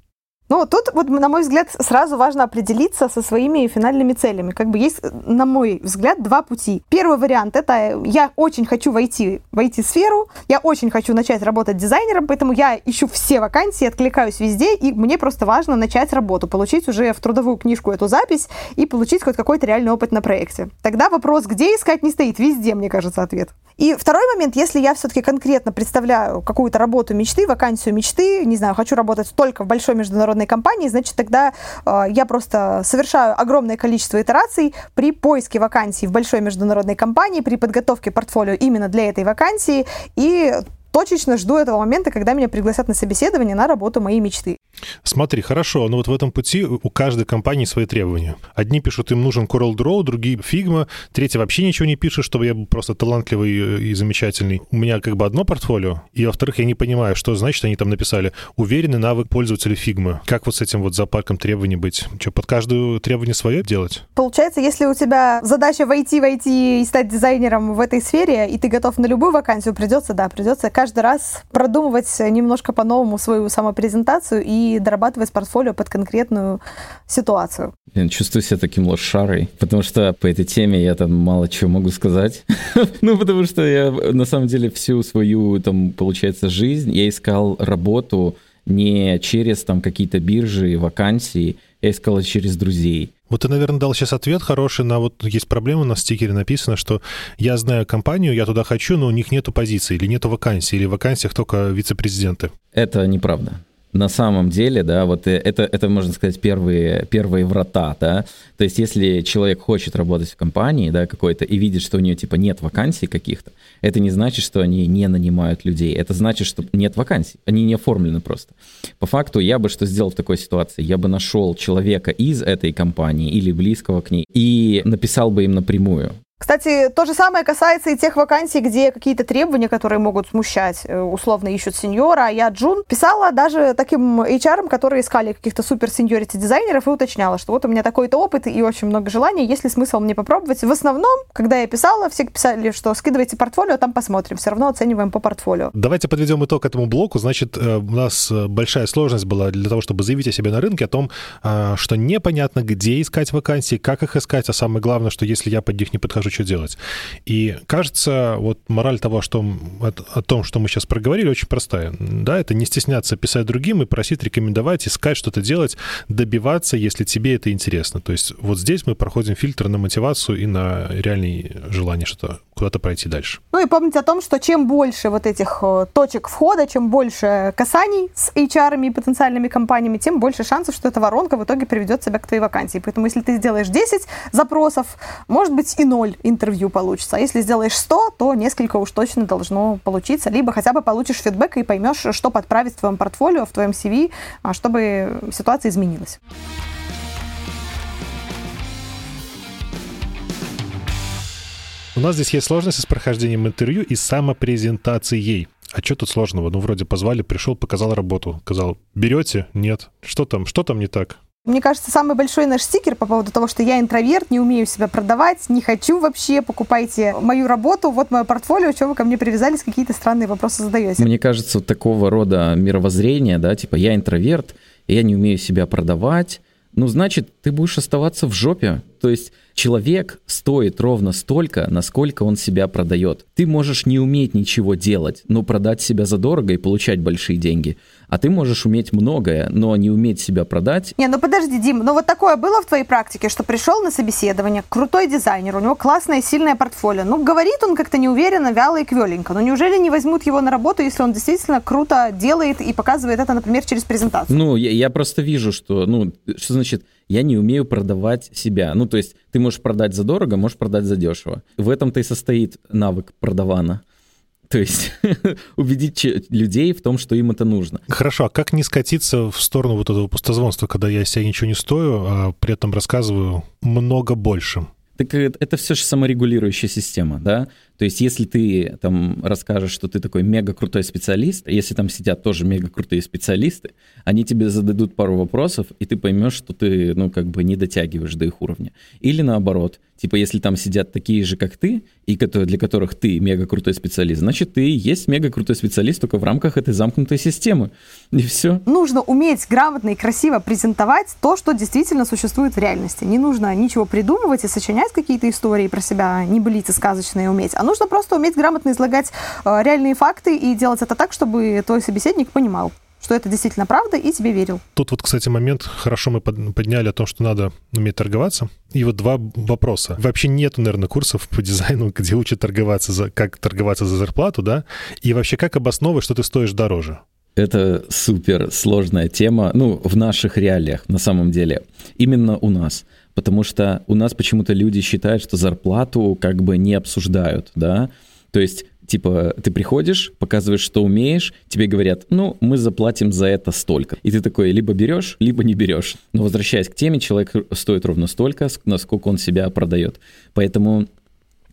Ну, тут, вот, на мой взгляд, сразу важно определиться со своими финальными целями. Как бы есть, на мой взгляд, два пути. Первый вариант — это я очень хочу войти в IT-сферу, я очень хочу начать работать дизайнером, поэтому я ищу все вакансии, откликаюсь везде, и мне просто важно начать работу, получить уже в трудовую книжку эту запись и получить хоть какой-то реальный опыт на проекте. Тогда вопрос, где искать, не стоит. Везде, мне кажется, ответ. И второй момент, если я все-таки конкретно представляю какую-то работу мечты, вакансию мечты, не знаю, хочу работать только в большой международной компании, значит, тогда э, я просто совершаю огромное количество итераций при поиске вакансий в большой международной компании, при подготовке портфолио именно для этой вакансии. И точечно жду этого момента, когда меня пригласят на собеседование на работу моей мечты. Смотри, хорошо, но вот в этом пути у каждой компании свои требования. Одни пишут, им нужен Coral Draw, другие Figma, третьи вообще ничего не пишут, чтобы я был просто талантливый и замечательный. У меня как бы одно портфолио, и во-вторых, я не понимаю, что значит они там написали уверенный навык пользователя Figma. Как вот с этим вот зоопарком требований быть? Что, под каждую требование свое делать? Получается, если у тебя задача войти, войти и стать дизайнером в этой сфере, и ты готов на любую вакансию, придется, да, придется каждый раз продумывать немножко по-новому свою самопрезентацию и дорабатывать портфолио под конкретную ситуацию. Я чувствую себя таким лошарой, потому что по этой теме я там мало чего могу сказать. ну, потому что я на самом деле всю свою, там, получается, жизнь, я искал работу не через там какие-то биржи, вакансии, я искал через друзей. Вот ты, наверное, дал сейчас ответ хороший на вот есть проблема, на стикере написано, что я знаю компанию, я туда хочу, но у них нету позиции, или нету вакансий, или в вакансиях только вице-президенты. Это неправда на самом деле, да, вот э, это, это можно сказать, первые, первые врата, да, то есть если человек хочет работать в компании, да, какой-то, и видит, что у нее, типа, нет вакансий каких-то, это не значит, что они не нанимают людей, это значит, что нет вакансий, они не оформлены просто. По факту я бы что сделал в такой ситуации? Я бы нашел человека из этой компании или близкого к ней и написал бы им напрямую, кстати, то же самое касается и тех вакансий, где какие-то требования, которые могут смущать, э, условно ищут сеньора. Я Джун писала даже таким HR, которые искали каких-то супер сеньорити дизайнеров и уточняла, что вот у меня такой-то опыт и очень много желаний, есть ли смысл мне попробовать. В основном, когда я писала, все писали, что скидывайте портфолио, там посмотрим, все равно оцениваем по портфолио. Давайте подведем итог этому блоку. Значит, э, у нас э, большая сложность была для того, чтобы заявить о себе на рынке, о том, что непонятно, где искать вакансии, как их искать, а самое главное, что если я под них не подхожу, скажу, что делать. И кажется, вот мораль того, что, о том, что мы сейчас проговорили, очень простая. Да, это не стесняться писать другим и просить рекомендовать, искать что-то делать, добиваться, если тебе это интересно. То есть вот здесь мы проходим фильтр на мотивацию и на реальное желание что-то куда-то пройти дальше. Ну и помните о том, что чем больше вот этих э, точек входа, чем больше касаний с HR и потенциальными компаниями, тем больше шансов, что эта воронка в итоге приведет тебя к твоей вакансии. Поэтому если ты сделаешь 10 запросов, может быть и 0 интервью получится. А если сделаешь 100, то несколько уж точно должно получиться. Либо хотя бы получишь фидбэк и поймешь, что подправить в твоем портфолио, в твоем CV, а, чтобы ситуация изменилась. У нас здесь есть сложности с прохождением интервью и самопрезентацией. А что тут сложного? Ну, вроде позвали, пришел, показал работу. Сказал, берете? Нет. Что там? Что там не так? Мне кажется, самый большой наш стикер по поводу того, что я интроверт, не умею себя продавать, не хочу вообще, покупайте мою работу, вот мое портфолио, что вы ко мне привязались, какие-то странные вопросы задаете. Мне кажется, такого рода мировоззрение, да, типа я интроверт, я не умею себя продавать, ну, значит, ты будешь оставаться в жопе. То есть человек стоит ровно столько, насколько он себя продает. Ты можешь не уметь ничего делать, но продать себя задорого и получать большие деньги. А ты можешь уметь многое, но не уметь себя продать. Не, ну подожди, Дим, ну вот такое было в твоей практике, что пришел на собеседование, крутой дизайнер, у него классное, сильное портфолио. Ну, говорит он как-то неуверенно, вяло и квеленько. Но неужели не возьмут его на работу, если он действительно круто делает и показывает это, например, через презентацию? Ну, я, я просто вижу, что, ну, что значит, я не умею продавать себя. Ну, то есть ты можешь продать за дорого, можешь продать за дешево. В этом-то и состоит навык продавана. То есть убедить людей в том, что им это нужно. Хорошо, а как не скатиться в сторону вот этого пустозвонства, когда я себя ничего не стою, а при этом рассказываю много больше? Так это все же саморегулирующая система, да? То есть, если ты там расскажешь, что ты такой мега крутой специалист, если там сидят тоже мега крутые специалисты, они тебе зададут пару вопросов, и ты поймешь, что ты, ну, как бы не дотягиваешь до их уровня. Или наоборот, типа, если там сидят такие же, как ты, и для которых ты мега крутой специалист, значит, ты есть мега крутой специалист только в рамках этой замкнутой системы. И все. Нужно уметь грамотно и красиво презентовать то, что действительно существует в реальности. Не нужно ничего придумывать и сочинять какие-то истории про себя, не былицы сказочные уметь, а нужно просто уметь грамотно излагать э, реальные факты и делать это так, чтобы твой собеседник понимал что это действительно правда, и тебе верил. Тут вот, кстати, момент, хорошо мы подняли о том, что надо уметь торговаться. И вот два вопроса. Вообще нету, наверное, курсов по дизайну, где учат торговаться за, как торговаться за зарплату, да? И вообще как обосновывать, что ты стоишь дороже? Это супер сложная тема, ну, в наших реалиях, на самом деле. Именно у нас потому что у нас почему-то люди считают, что зарплату как бы не обсуждают, да, то есть типа, ты приходишь, показываешь, что умеешь, тебе говорят, ну, мы заплатим за это столько. И ты такой, либо берешь, либо не берешь. Но возвращаясь к теме, человек стоит ровно столько, насколько он себя продает. Поэтому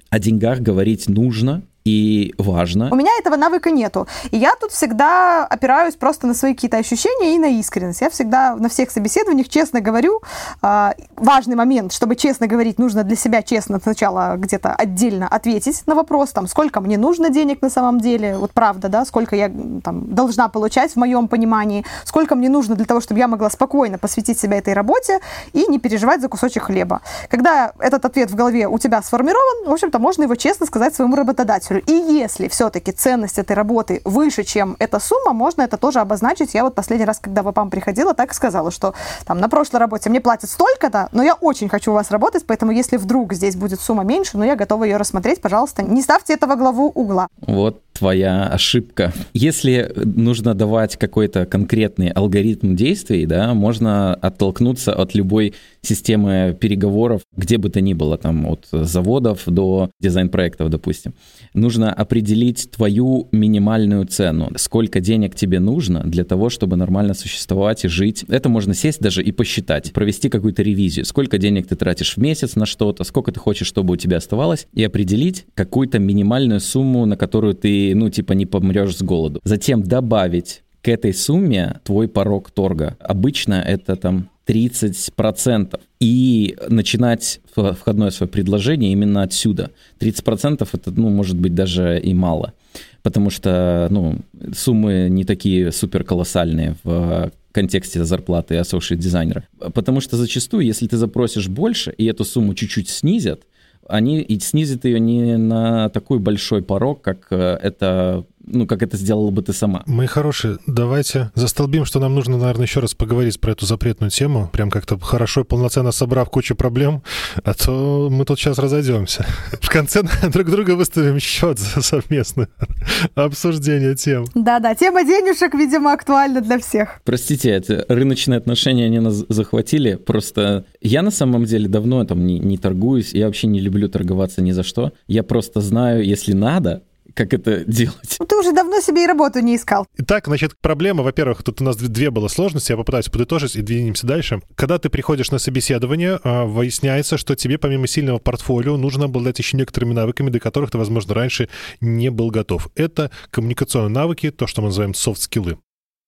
о деньгах говорить нужно, и важно. У меня этого навыка нету. И я тут всегда опираюсь просто на свои какие-то ощущения и на искренность. Я всегда на всех собеседованиях честно говорю. А, важный момент, чтобы честно говорить, нужно для себя честно сначала где-то отдельно ответить на вопрос, там, сколько мне нужно денег на самом деле, вот правда, да, сколько я там, должна получать в моем понимании, сколько мне нужно для того, чтобы я могла спокойно посвятить себя этой работе и не переживать за кусочек хлеба. Когда этот ответ в голове у тебя сформирован, в общем-то, можно его честно сказать своему работодателю пользователю. И если все-таки ценность этой работы выше, чем эта сумма, можно это тоже обозначить. Я вот последний раз, когда в АПАМ приходила, так и сказала, что там на прошлой работе мне платят столько-то, но я очень хочу у вас работать, поэтому если вдруг здесь будет сумма меньше, но я готова ее рассмотреть, пожалуйста, не ставьте этого главу угла. Вот твоя ошибка. Если нужно давать какой-то конкретный алгоритм действий, да, можно оттолкнуться от любой системы переговоров, где бы то ни было, там, от заводов до дизайн-проектов, допустим. Нужно определить твою минимальную цену, сколько денег тебе нужно для того, чтобы нормально существовать и жить. Это можно сесть даже и посчитать, провести какую-то ревизию, сколько денег ты тратишь в месяц на что-то, сколько ты хочешь, чтобы у тебя оставалось, и определить какую-то минимальную сумму, на которую ты, ну, типа, не помрешь с голоду. Затем добавить к этой сумме твой порог торга. Обычно это там 30%. И начинать входное свое предложение именно отсюда. 30% это, ну, может быть, даже и мало. Потому что, ну, суммы не такие супер колоссальные в контексте зарплаты associate дизайнера. Потому что зачастую, если ты запросишь больше, и эту сумму чуть-чуть снизят, они и снизят ее не на такой большой порог, как э, это ну, как это сделала бы ты сама. Мои хорошие, давайте застолбим, что нам нужно, наверное, еще раз поговорить про эту запретную тему, прям как-то хорошо и полноценно собрав кучу проблем, а то мы тут сейчас разойдемся. В конце друг друга выставим счет за совместное обсуждение тем. Да-да, тема денежек, видимо, актуальна для всех. Простите, это рыночные отношения, они нас захватили, просто я на самом деле давно там не, не торгуюсь, я вообще не люблю торговаться ни за что. Я просто знаю, если надо, как это делать. Ну, ты уже давно себе и работу не искал. Итак, значит, проблема, во-первых, тут у нас две было сложности, я попытаюсь подытожить и двинемся дальше. Когда ты приходишь на собеседование, а, выясняется, что тебе помимо сильного портфолио нужно обладать еще некоторыми навыками, до которых ты, возможно, раньше не был готов. Это коммуникационные навыки, то, что мы называем софт-скиллы.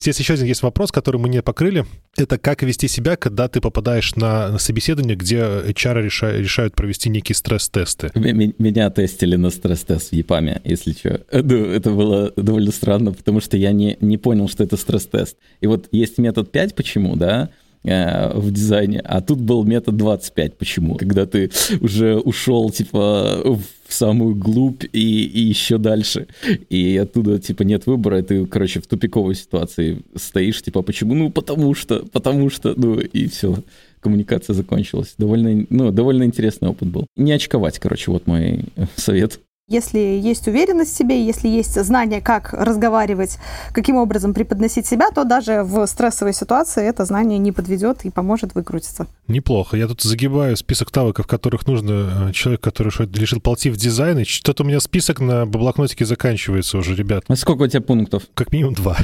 Здесь еще один есть вопрос, который мы не покрыли. Это как вести себя, когда ты попадаешь на, собеседование, где HR решают, провести некие стресс-тесты. Меня тестили на стресс-тест в ЕПАМе, если что. Это было довольно странно, потому что я не, не понял, что это стресс-тест. И вот есть метод 5, почему, да? Э, в дизайне, а тут был метод 25. Почему? Когда ты уже ушел, типа, в самую глубь и, и еще дальше, и оттуда, типа, нет выбора, и ты, короче, в тупиковой ситуации стоишь, типа, почему? Ну, потому что, потому что, ну, и все коммуникация закончилась. Довольно, ну, довольно интересный опыт был. Не очковать, короче, вот мой совет. Если есть уверенность в себе, если есть знание, как разговаривать, каким образом преподносить себя, то даже в стрессовой ситуации это знание не подведет и поможет выкрутиться. Неплохо. Я тут загибаю список навыков, которых нужно э, человек, который решил полти в дизайн. И что-то у меня список на блокнотике заканчивается уже, ребят. А сколько у тебя пунктов? Как минимум два.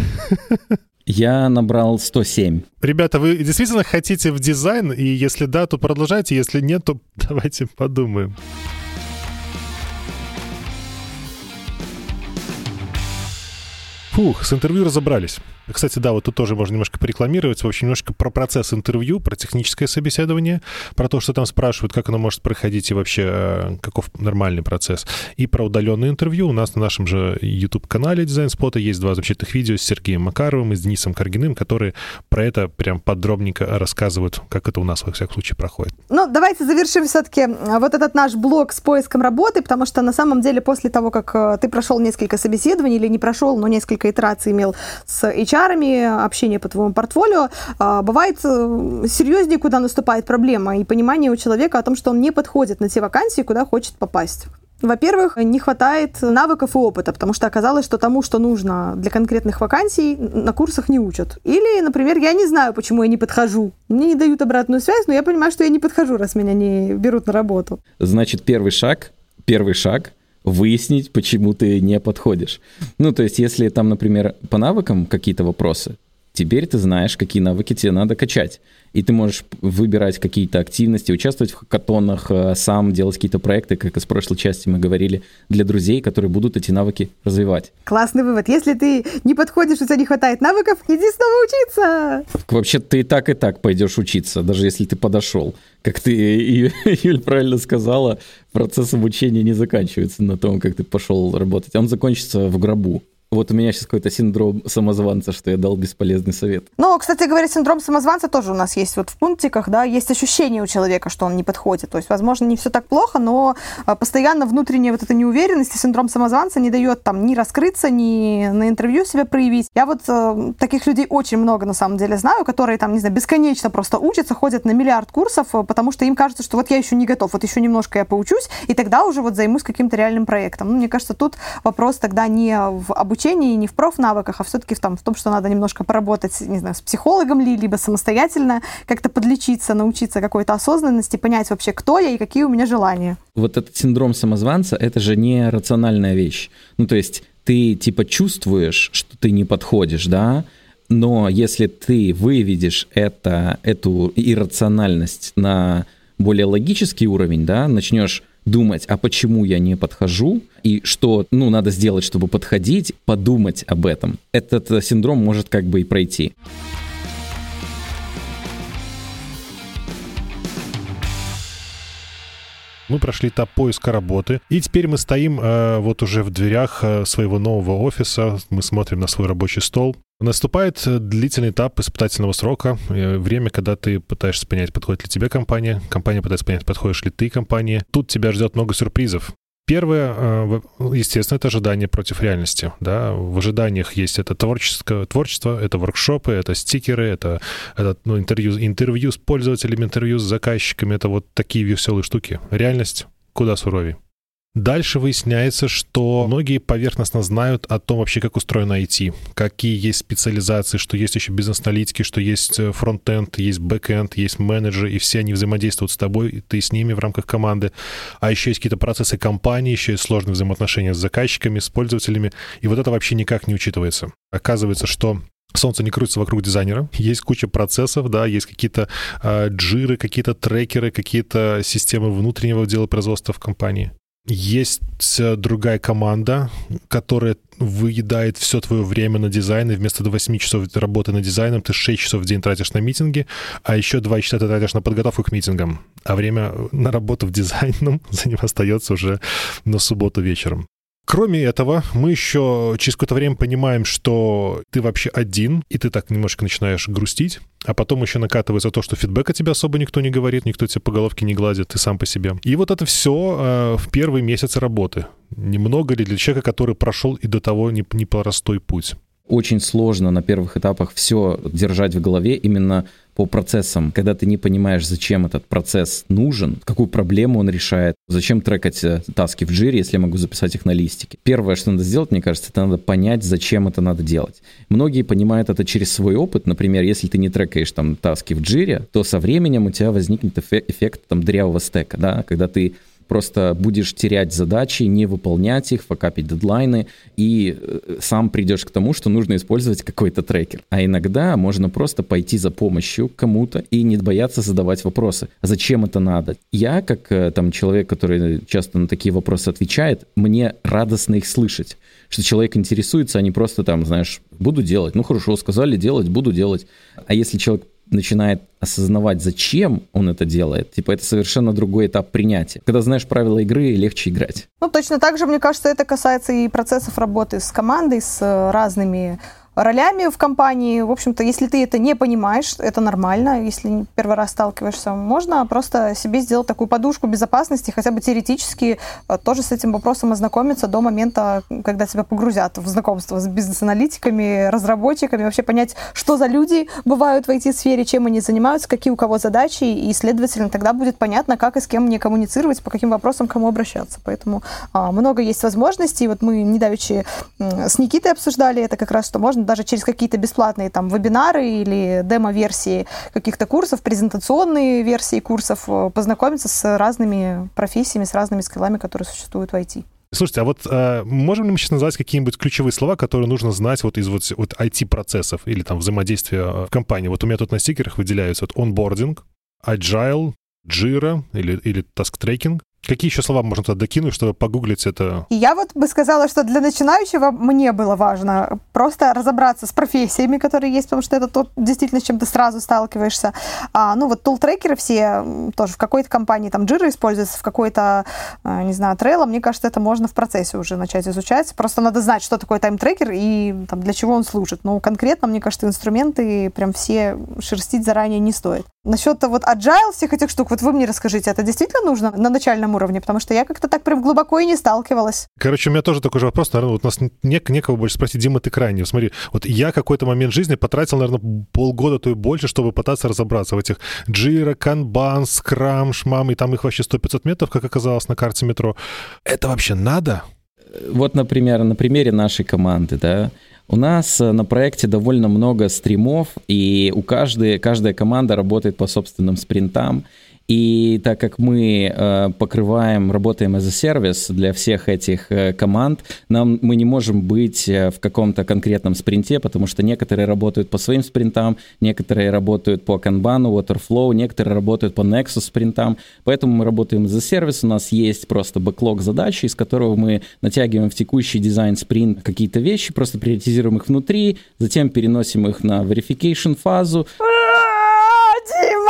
Я набрал 107. Ребята, вы действительно хотите в дизайн? И если да, то продолжайте. Если нет, то давайте подумаем. Фух, с интервью разобрались. Кстати, да, вот тут тоже можно немножко порекламировать. В общем, немножко про процесс интервью, про техническое собеседование, про то, что там спрашивают, как оно может проходить и вообще э, каков нормальный процесс. И про удаленное интервью. У нас на нашем же YouTube-канале Дизайн Спота есть два замечательных видео с Сергеем Макаровым и с Денисом Каргиным, которые про это прям подробненько рассказывают, как это у нас, во всяком случае, проходит. Ну, давайте завершим все-таки вот этот наш блок с поиском работы, потому что на самом деле после того, как э, ты прошел несколько собеседований или не прошел, но несколько итераций имел с HR, HR, общение по твоему портфолио, а, бывает э, серьезнее, куда наступает проблема, и понимание у человека о том, что он не подходит на те вакансии, куда хочет попасть. Во-первых, не хватает навыков и опыта, потому что оказалось, что тому, что нужно для конкретных вакансий, на курсах не учат. Или, например, я не знаю, почему я не подхожу. Мне не дают обратную связь, но я понимаю, что я не подхожу, раз меня не берут на работу. Значит, первый шаг, первый шаг выяснить, почему ты не подходишь. Ну, то есть, если там, например, по навыкам какие-то вопросы, теперь ты знаешь, какие навыки тебе надо качать и ты можешь выбирать какие-то активности, участвовать в хакатонах, э, сам делать какие-то проекты, как из прошлой части мы говорили, для друзей, которые будут эти навыки развивать. Классный вывод. Если ты не подходишь, у тебя не хватает навыков, иди снова учиться. Вообще ты и так и так пойдешь учиться, даже если ты подошел. Как ты, Юль, правильно сказала, процесс обучения не заканчивается на том, как ты пошел работать. Он закончится в гробу. Вот у меня сейчас какой-то синдром самозванца, что я дал бесполезный совет. Ну, кстати говоря, синдром самозванца тоже у нас есть вот в пунктиках, да, есть ощущение у человека, что он не подходит. То есть, возможно, не все так плохо, но а, постоянно внутренняя вот эта неуверенность и синдром самозванца не дает там ни раскрыться, ни на интервью себя проявить. Я вот э, таких людей очень много на самом деле знаю, которые там, не знаю, бесконечно просто учатся, ходят на миллиард курсов, э, потому что им кажется, что вот я еще не готов, вот еще немножко я поучусь, и тогда уже вот займусь каким-то реальным проектом. Ну, мне кажется, тут вопрос тогда не в обучении обучении, не в профнавыках, а все-таки в, там, в том, что надо немножко поработать, не знаю, с психологом ли, либо самостоятельно как-то подлечиться, научиться какой-то осознанности, понять вообще, кто я и какие у меня желания. Вот этот синдром самозванца, это же не рациональная вещь. Ну, то есть ты типа чувствуешь, что ты не подходишь, да, но если ты выведешь это, эту иррациональность на более логический уровень, да, начнешь думать, а почему я не подхожу, и что, ну, надо сделать, чтобы подходить, подумать об этом. Этот э, синдром может как бы и пройти. Мы прошли этап поиска работы, и теперь мы стоим э, вот уже в дверях э, своего нового офиса, мы смотрим на свой рабочий стол, Наступает э, длительный этап испытательного срока, э, время, когда ты пытаешься понять, подходит ли тебе компания, компания пытается понять, подходишь ли ты компании. Тут тебя ждет много сюрпризов. Первое, э, естественно, это ожидание против реальности. Да? В ожиданиях есть это творческое, творчество, это воркшопы, это стикеры, это, это ну, интервью, интервью с пользователями, интервью с заказчиками. Это вот такие веселые штуки. Реальность куда суровее. Дальше выясняется, что многие поверхностно знают о том вообще, как устроено IT, какие есть специализации, что есть еще бизнес-аналитики, что есть э, фронтенд, есть бэкенд, есть менеджеры, и все они взаимодействуют с тобой, и ты с ними в рамках команды. А еще есть какие-то процессы компании, еще есть сложные взаимоотношения с заказчиками, с пользователями, и вот это вообще никак не учитывается. Оказывается, что Солнце не крутится вокруг дизайнера. Есть куча процессов, да, есть какие-то э, джиры, какие-то трекеры, какие-то системы внутреннего дела производства в компании. Есть э, другая команда, которая выедает все твое время на дизайн, и вместо 8 часов работы над дизайном ты 6 часов в день тратишь на митинги, а еще 2 часа ты тратишь на подготовку к митингам, а время на работу в дизайном за ним остается уже на субботу вечером. Кроме этого, мы еще через какое-то время понимаем, что ты вообще один, и ты так немножко начинаешь грустить, а потом еще накатывается то, что фидбэка тебе особо никто не говорит, никто тебе по головке не гладит, ты сам по себе. И вот это все э, в первые месяцы работы. Немного ли для человека, который прошел и до того непростой путь? Очень сложно на первых этапах все держать в голове именно по процессам, когда ты не понимаешь, зачем этот процесс нужен, какую проблему он решает, зачем трекать э, таски в джире, если я могу записать их на листике. Первое, что надо сделать, мне кажется, это надо понять, зачем это надо делать. Многие понимают это через свой опыт. Например, если ты не трекаешь там таски в джире, то со временем у тебя возникнет эффект там дырявого стека, да, когда ты просто будешь терять задачи, не выполнять их, факапить дедлайны, и э, сам придешь к тому, что нужно использовать какой-то трекер. А иногда можно просто пойти за помощью кому-то и не бояться задавать вопросы. Зачем это надо? Я, как э, там человек, который часто на такие вопросы отвечает, мне радостно их слышать, что человек интересуется, а не просто там, знаешь, буду делать. Ну хорошо, сказали делать, буду делать. А если человек начинает осознавать, зачем он это делает, типа это совершенно другой этап принятия. Когда знаешь правила игры, легче играть. Ну, точно так же, мне кажется, это касается и процессов работы с командой, с э, разными ролями в компании. В общем-то, если ты это не понимаешь, это нормально. Если первый раз сталкиваешься, можно просто себе сделать такую подушку безопасности, хотя бы теоретически э, тоже с этим вопросом ознакомиться до момента, когда тебя погрузят в знакомство с бизнес-аналитиками, разработчиками, вообще понять, что за люди бывают в IT-сфере, чем они занимаются, какие у кого задачи, и, следовательно, тогда будет понятно, как и с кем мне коммуницировать, по каким вопросам кому обращаться. Поэтому а, много есть возможностей. Вот мы недавеча с Никитой обсуждали это как раз, что можно даже через какие-то бесплатные там вебинары или демо-версии каких-то курсов, презентационные версии курсов, э, познакомиться с разными профессиями, с разными скиллами, которые существуют в IT. Слушайте, а вот э, можем ли мы сейчас назвать какие-нибудь ключевые слова, которые нужно знать вот из вот, вот IT-процессов или там взаимодействия э, в компании? Вот у меня тут на стикерах выделяются вот онбординг, agile, Jira или, или task tracking. Какие еще слова можно туда докинуть, чтобы погуглить это? Я вот бы сказала, что для начинающего мне было важно просто разобраться с профессиями, которые есть, потому что это то, действительно, с чем ты сразу сталкиваешься. А, ну вот тул-трекеры все тоже в какой-то компании, там Jira используется, в какой-то, а, не знаю, Trello, мне кажется, это можно в процессе уже начать изучать. Просто надо знать, что такое тайм-трекер и там, для чего он служит. Но конкретно, мне кажется, инструменты прям все шерстить заранее не стоит. Насчет вот agile всех этих штук, вот вы мне расскажите, это действительно нужно на начальном уровне? Потому что я как-то так прям глубоко и не сталкивалась. Короче, у меня тоже такой же вопрос. Наверное, вот у нас не, некого больше спросить. Дима, ты крайний. Смотри, вот я какой-то момент жизни потратил, наверное, полгода, то и больше, чтобы пытаться разобраться в этих Jira, Kanban, Scrum, Шмам, и там их вообще 100-500 метров, как оказалось на карте метро. Это вообще надо? Вот, например, на примере нашей команды, да, у нас э, на проекте довольно много стримов, и у каждой, каждая команда работает по собственным спринтам. И так как мы э, покрываем, работаем as a сервис для всех этих э, команд, нам, мы не можем быть э, в каком-то конкретном спринте, потому что некоторые работают по своим спринтам, некоторые работают по Kanban, Waterflow, некоторые работают по Nexus спринтам. Поэтому мы работаем a сервис, у нас есть просто бэклог задач, из которого мы натягиваем в текущий дизайн спринт какие-то вещи, просто приоритизируем их внутри, затем переносим их на verification фазу, Дима!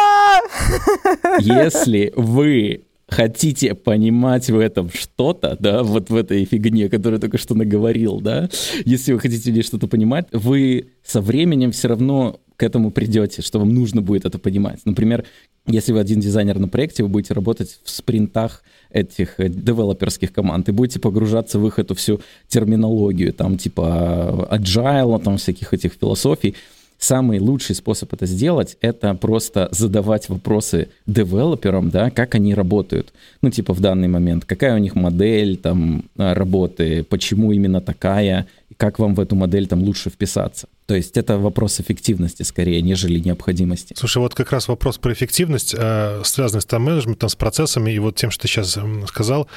Если вы хотите понимать в этом что-то, да, вот в этой фигне, которую только что наговорил, да, если вы хотите мне что-то понимать, вы со временем все равно к этому придете, что вам нужно будет это понимать. Например, если вы один дизайнер на проекте, вы будете работать в спринтах этих э, девелоперских команд и будете погружаться в их эту всю терминологию, там типа agile, там всяких этих философий, самый лучший способ это сделать, это просто задавать вопросы девелоперам, да, как они работают. Ну, типа в данный момент, какая у них модель там работы, почему именно такая, как вам в эту модель там лучше вписаться. То есть это вопрос эффективности скорее, нежели необходимости. Слушай, вот как раз вопрос про эффективность, э, связанный с тайм-менеджментом, с процессами, и вот тем, что ты сейчас сказал,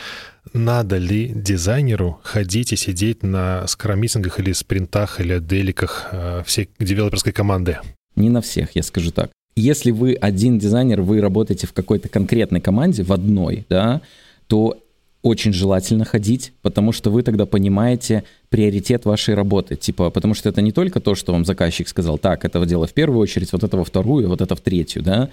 надо ли дизайнеру ходить и сидеть на скромитингах или спринтах или деликах э, всей девелоперской команды? Не на всех, я скажу так. Если вы один дизайнер, вы работаете в какой-то конкретной команде, в одной, да, то очень желательно ходить, потому что вы тогда понимаете приоритет вашей работы. Типа, потому что это не только то, что вам заказчик сказал, так, этого дело в первую очередь, вот это во вторую, вот это в третью, да,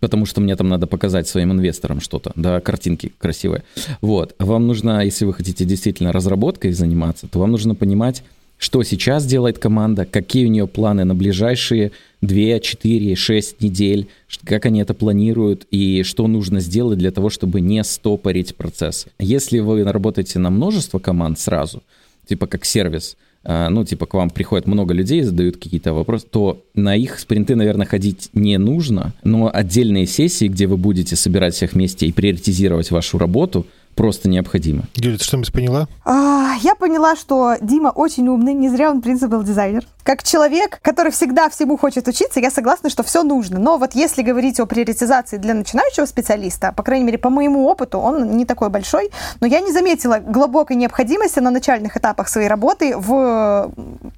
потому что мне там надо показать своим инвесторам что-то, да, картинки красивые. Вот. Вам нужно, если вы хотите действительно разработкой заниматься, то вам нужно понимать, что сейчас делает команда, какие у нее планы на ближайшие 2, 4, 6 недель, как они это планируют и что нужно сделать для того, чтобы не стопорить процесс. Если вы работаете на множество команд сразу, типа как сервис, а, ну, типа к вам приходит много людей, задают какие-то вопросы, то на их спринты, наверное, ходить не нужно, но отдельные сессии, где вы будете собирать всех вместе и приоритизировать вашу работу – просто необходимо. Юля, ты что-нибудь поняла? А, я поняла, что Дима очень умный, не зря он принципал дизайнер. Как человек, который всегда всему хочет учиться, я согласна, что все нужно. Но вот если говорить о приоритизации для начинающего специалиста, по крайней мере, по моему опыту, он не такой большой, но я не заметила глубокой необходимости на начальных этапах своей работы в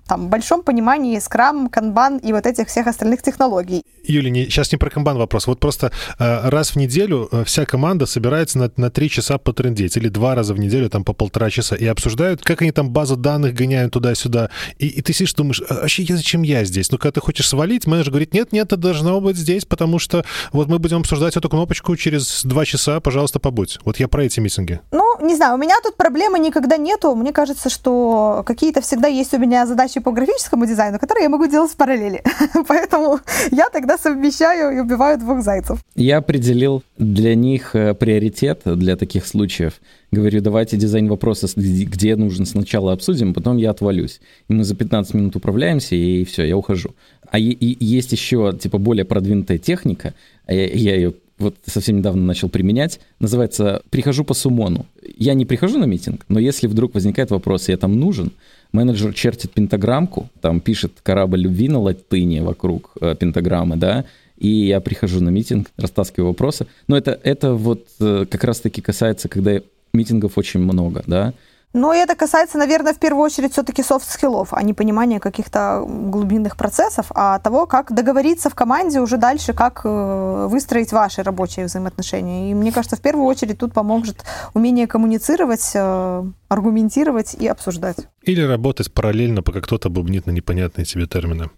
там, большом понимании скрам, канбан и вот этих всех остальных технологий. Юля, не, сейчас не про канбан вопрос. Вот просто э, раз в неделю э, вся команда собирается на, на три часа по трендеть, или два раза в неделю, там, по полтора часа, и обсуждают, как они там базу данных гоняют туда-сюда. И, и ты сидишь, думаешь, вообще, зачем я здесь? Ну, когда ты хочешь свалить, менеджер говорит, нет, нет, это должно быть здесь, потому что вот мы будем обсуждать эту кнопочку через два часа, пожалуйста, побудь. Вот я про эти митинги. Ну, не знаю, у меня тут проблемы никогда нету. Мне кажется, что какие-то всегда есть у меня задачи по графическому дизайну, которые я могу делать в параллели. Поэтому я тогда совмещаю и убиваю двух зайцев. Я определил для них э, приоритет для таких случаев. Говорю, давайте дизайн вопроса, где нужен, сначала обсудим, потом я отвалюсь. И мы за 15 минут управляемся, и все, я ухожу. А и есть еще, типа, более продвинутая техника, а я, я ее вот совсем недавно начал применять, называется «прихожу по сумону». Я не прихожу на митинг, но если вдруг возникает вопрос, я там нужен, менеджер чертит пентаграммку, там пишет корабль любви на латыни вокруг э, пентаграммы, да, и я прихожу на митинг, растаскиваю вопросы. Но это, это вот э, как раз-таки касается, когда митингов очень много, да. Но это касается, наверное, в первую очередь все-таки софт-скиллов, а не понимания каких-то глубинных процессов, а того, как договориться в команде уже дальше, как э, выстроить ваши рабочие взаимоотношения. И мне кажется, в первую очередь тут поможет умение коммуницировать, э, аргументировать и обсуждать. Или работать параллельно, пока кто-то бубнит на непонятные тебе термины.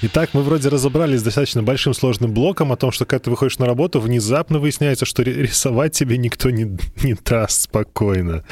Итак, мы вроде разобрались с достаточно большим сложным блоком о том, что когда ты выходишь на работу, внезапно выясняется, что рисовать тебе никто не, не даст спокойно.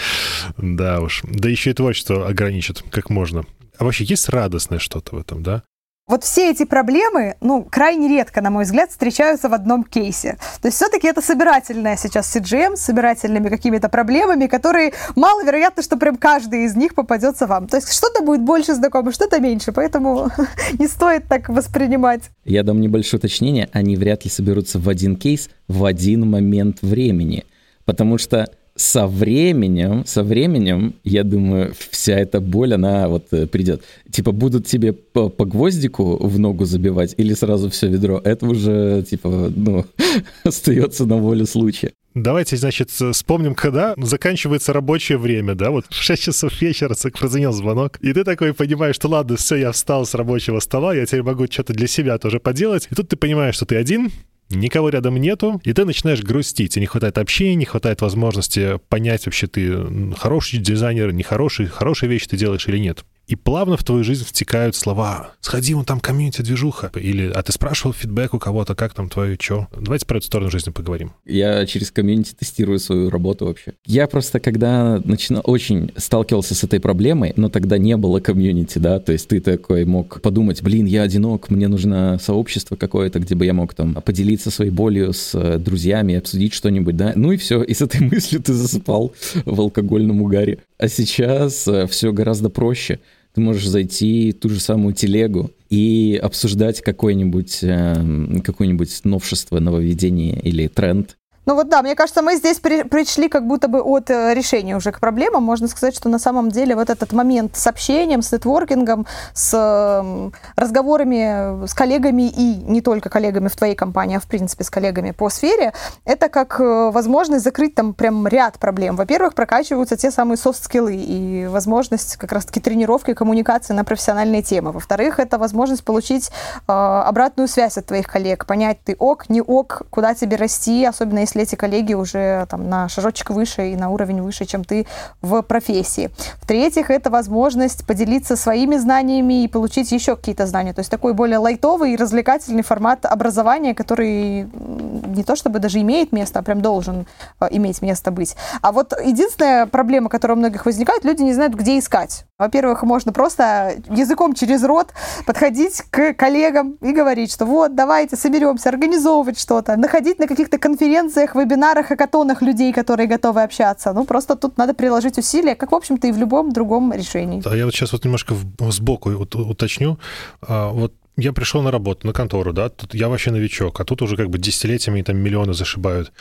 Да уж. Да еще и творчество ограничит, как можно. А вообще есть радостное что-то в этом, да? Вот все эти проблемы, ну, крайне редко, на мой взгляд, встречаются в одном кейсе. То есть все-таки это собирательная сейчас CGM с собирательными какими-то проблемами, которые маловероятно, что прям каждый из них попадется вам. То есть что-то будет больше знакомо, что-то меньше, поэтому не стоит так воспринимать. Я дам небольшое уточнение, они вряд ли соберутся в один кейс в один момент времени, потому что со временем, со временем, я думаю, вся эта боль, она вот э, придет. Типа, будут тебе по, по гвоздику в ногу забивать или сразу все ведро? Это уже, типа, ну, остается на волю случая. Давайте, значит, вспомним, когда заканчивается рабочее время, да, вот в 6 часов вечера прозвонил звонок, и ты такой понимаешь, что ладно, все, я встал с рабочего стола, я теперь могу что-то для себя тоже поделать, и тут ты понимаешь, что ты один, никого рядом нету, и ты начинаешь грустить. Тебе не хватает общения, не хватает возможности понять, вообще ты хороший дизайнер, нехороший, хорошие вещи ты делаешь или нет. И плавно в твою жизнь втекают слова «Сходи, вон там комьюнити-движуха» или «А ты спрашивал фидбэк у кого-то, как там твое чё?» Давайте про эту сторону жизни поговорим. Я через комьюнити тестирую свою работу вообще. Я просто, когда начинал, очень сталкивался с этой проблемой, но тогда не было комьюнити, да, то есть ты такой мог подумать, блин, я одинок, мне нужно сообщество какое-то, где бы я мог там поделиться своей болью с э, друзьями, обсудить что-нибудь, да, ну и все, и с этой мыслью ты засыпал в алкогольном угаре. А сейчас э, все гораздо проще ты можешь зайти в ту же самую телегу и обсуждать какое-нибудь э, какое-нибудь новшество, нововведение или тренд, ну вот да, мне кажется, мы здесь при, пришли как будто бы от э, решения уже к проблемам. Можно сказать, что на самом деле вот этот момент с общением, с нетворкингом, с э, разговорами с коллегами и не только коллегами в твоей компании, а в принципе с коллегами по сфере, это как э, возможность закрыть там прям ряд проблем. Во-первых, прокачиваются те самые софт-скиллы и возможность как раз-таки тренировки коммуникации на профессиональные темы. Во-вторых, это возможность получить э, обратную связь от твоих коллег, понять, ты ок, не ок, куда тебе расти, особенно если если эти коллеги уже там, на шажочек выше и на уровень выше, чем ты в профессии. В-третьих, это возможность поделиться своими знаниями и получить еще какие-то знания. То есть такой более лайтовый и развлекательный формат образования, который не то чтобы даже имеет место, а прям должен э, иметь место быть. А вот единственная проблема, которая у многих возникает, люди не знают, где искать. Во-первых, можно просто языком через рот подходить к коллегам и говорить, что вот, давайте соберемся, организовывать что-то, находить на каких-то конференциях, вебинарах, хакатонах людей, которые готовы общаться. Ну, просто тут надо приложить усилия, как, в общем-то, и в любом другом решении. Да, я вот сейчас вот немножко сбоку уточню. А, вот я пришел на работу, на контору, да, тут я вообще новичок, а тут уже как бы десятилетиями там миллионы зашибают.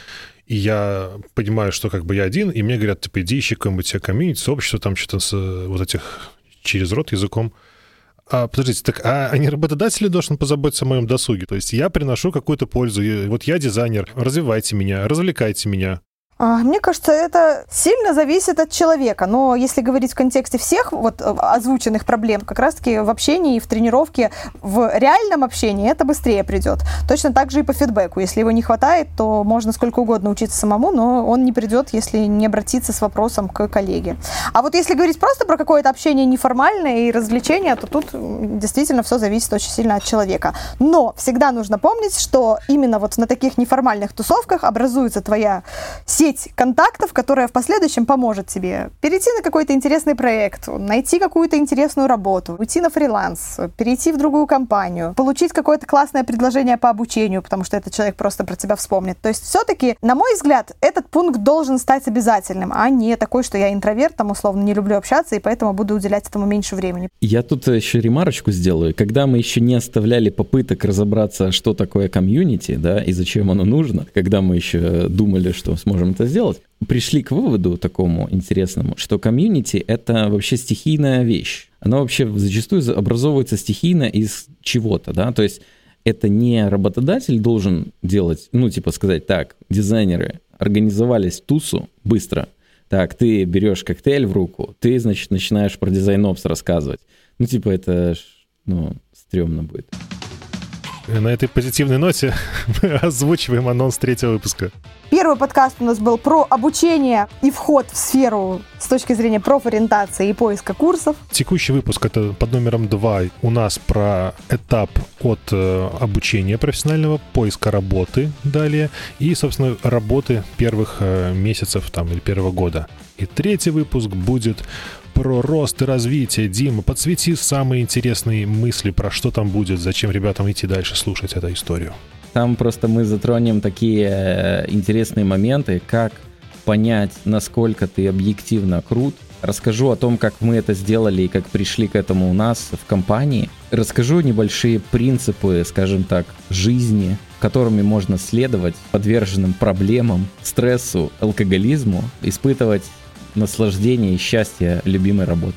И я понимаю, что как бы я один, и мне говорят, типа, иди ищи какое-нибудь комьюнити, сообщество, там что-то с вот этих через рот языком. А, подождите, так а, а не работодатель должен позаботиться о моем досуге? То есть я приношу какую-то пользу. Вот я дизайнер, развивайте меня, развлекайте меня. А, мне кажется, это сильно зависит от человека. Но если говорить в контексте всех вот э, озвученных проблем, как раз-таки в общении и в тренировке, в реальном общении это быстрее придет. Точно так же и по фидбэку. Если его не хватает, то можно сколько угодно учиться самому, но он не придет, если не обратиться с вопросом к коллеге. А вот если говорить просто про какое-то общение неформальное и развлечение, то тут действительно все зависит очень сильно от человека. Но всегда нужно помнить, что именно вот на таких неформальных тусовках образуется твоя сеть сеть контактов, которая в последующем поможет тебе перейти на какой-то интересный проект, найти какую-то интересную работу, уйти на фриланс, перейти в другую компанию, получить какое-то классное предложение по обучению, потому что этот человек просто про тебя вспомнит. То есть все-таки, на мой взгляд, этот пункт должен стать обязательным, а не такой, что я интроверт, там условно не люблю общаться, и поэтому буду уделять этому меньше времени. Я тут еще ремарочку сделаю. Когда мы еще не оставляли попыток разобраться, что такое комьюнити, да, и зачем оно нужно, когда мы еще думали, что сможем это сделать, пришли к выводу такому интересному, что комьюнити — это вообще стихийная вещь. Она вообще зачастую образовывается стихийно из чего-то, да, то есть это не работодатель должен делать, ну, типа сказать, так, дизайнеры организовались тусу быстро, так, ты берешь коктейль в руку, ты, значит, начинаешь про дизайн-опс рассказывать. Ну, типа, это, ну, стрёмно будет. На этой позитивной ноте мы озвучиваем анонс третьего выпуска. Первый подкаст у нас был про обучение и вход в сферу с точки зрения профориентации и поиска курсов. Текущий выпуск это под номером два у нас про этап от э, обучения профессионального, поиска работы далее и, собственно, работы первых э, месяцев там или первого года. И третий выпуск будет про рост и развитие. Дима, подсвети самые интересные мысли, про что там будет, зачем ребятам идти дальше слушать эту историю. Там просто мы затронем такие э, интересные моменты, как понять, насколько ты объективно крут. Расскажу о том, как мы это сделали и как пришли к этому у нас в компании. Расскажу небольшие принципы, скажем так, жизни, которыми можно следовать подверженным проблемам, стрессу, алкоголизму, испытывать наслаждение и счастье любимой работы.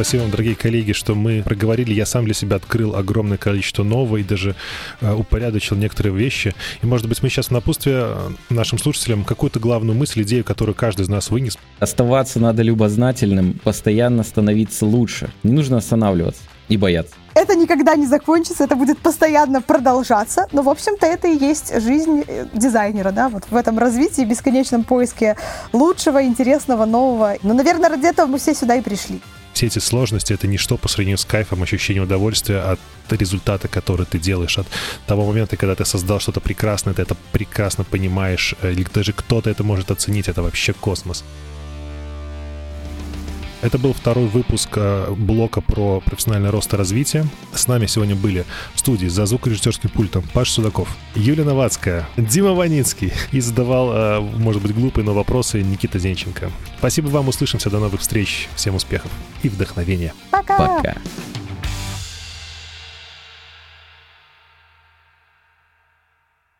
Спасибо вам, дорогие коллеги, что мы проговорили. Я сам для себя открыл огромное количество нового и даже э, упорядочил некоторые вещи. И, может быть, мы сейчас в напутствие э, нашим слушателям какую-то главную мысль, идею, которую каждый из нас вынес. Оставаться надо любознательным, постоянно становиться лучше. Не нужно останавливаться и бояться. Это никогда не закончится, это будет постоянно продолжаться. Но, в общем-то, это и есть жизнь э, дизайнера, да, вот в этом развитии, бесконечном поиске лучшего, интересного, нового. Но, наверное, ради этого мы все сюда и пришли. Все эти сложности — это ничто по сравнению с кайфом, ощущением удовольствия от результата, который ты делаешь, от того момента, когда ты создал что-то прекрасное, ты это прекрасно понимаешь, э, или даже кто-то это может оценить, это вообще космос. Это был второй выпуск э, блока про профессиональный рост и развитие. С нами сегодня были в студии за звукорежиссерским пультом Паш Судаков, Юлия Новацкая, Дима Ваницкий и задавал, э, может быть, глупые, но вопросы Никита Зенченко. Спасибо вам, услышимся, до новых встреч, всем успехов и вдохновения. Пока! Пока.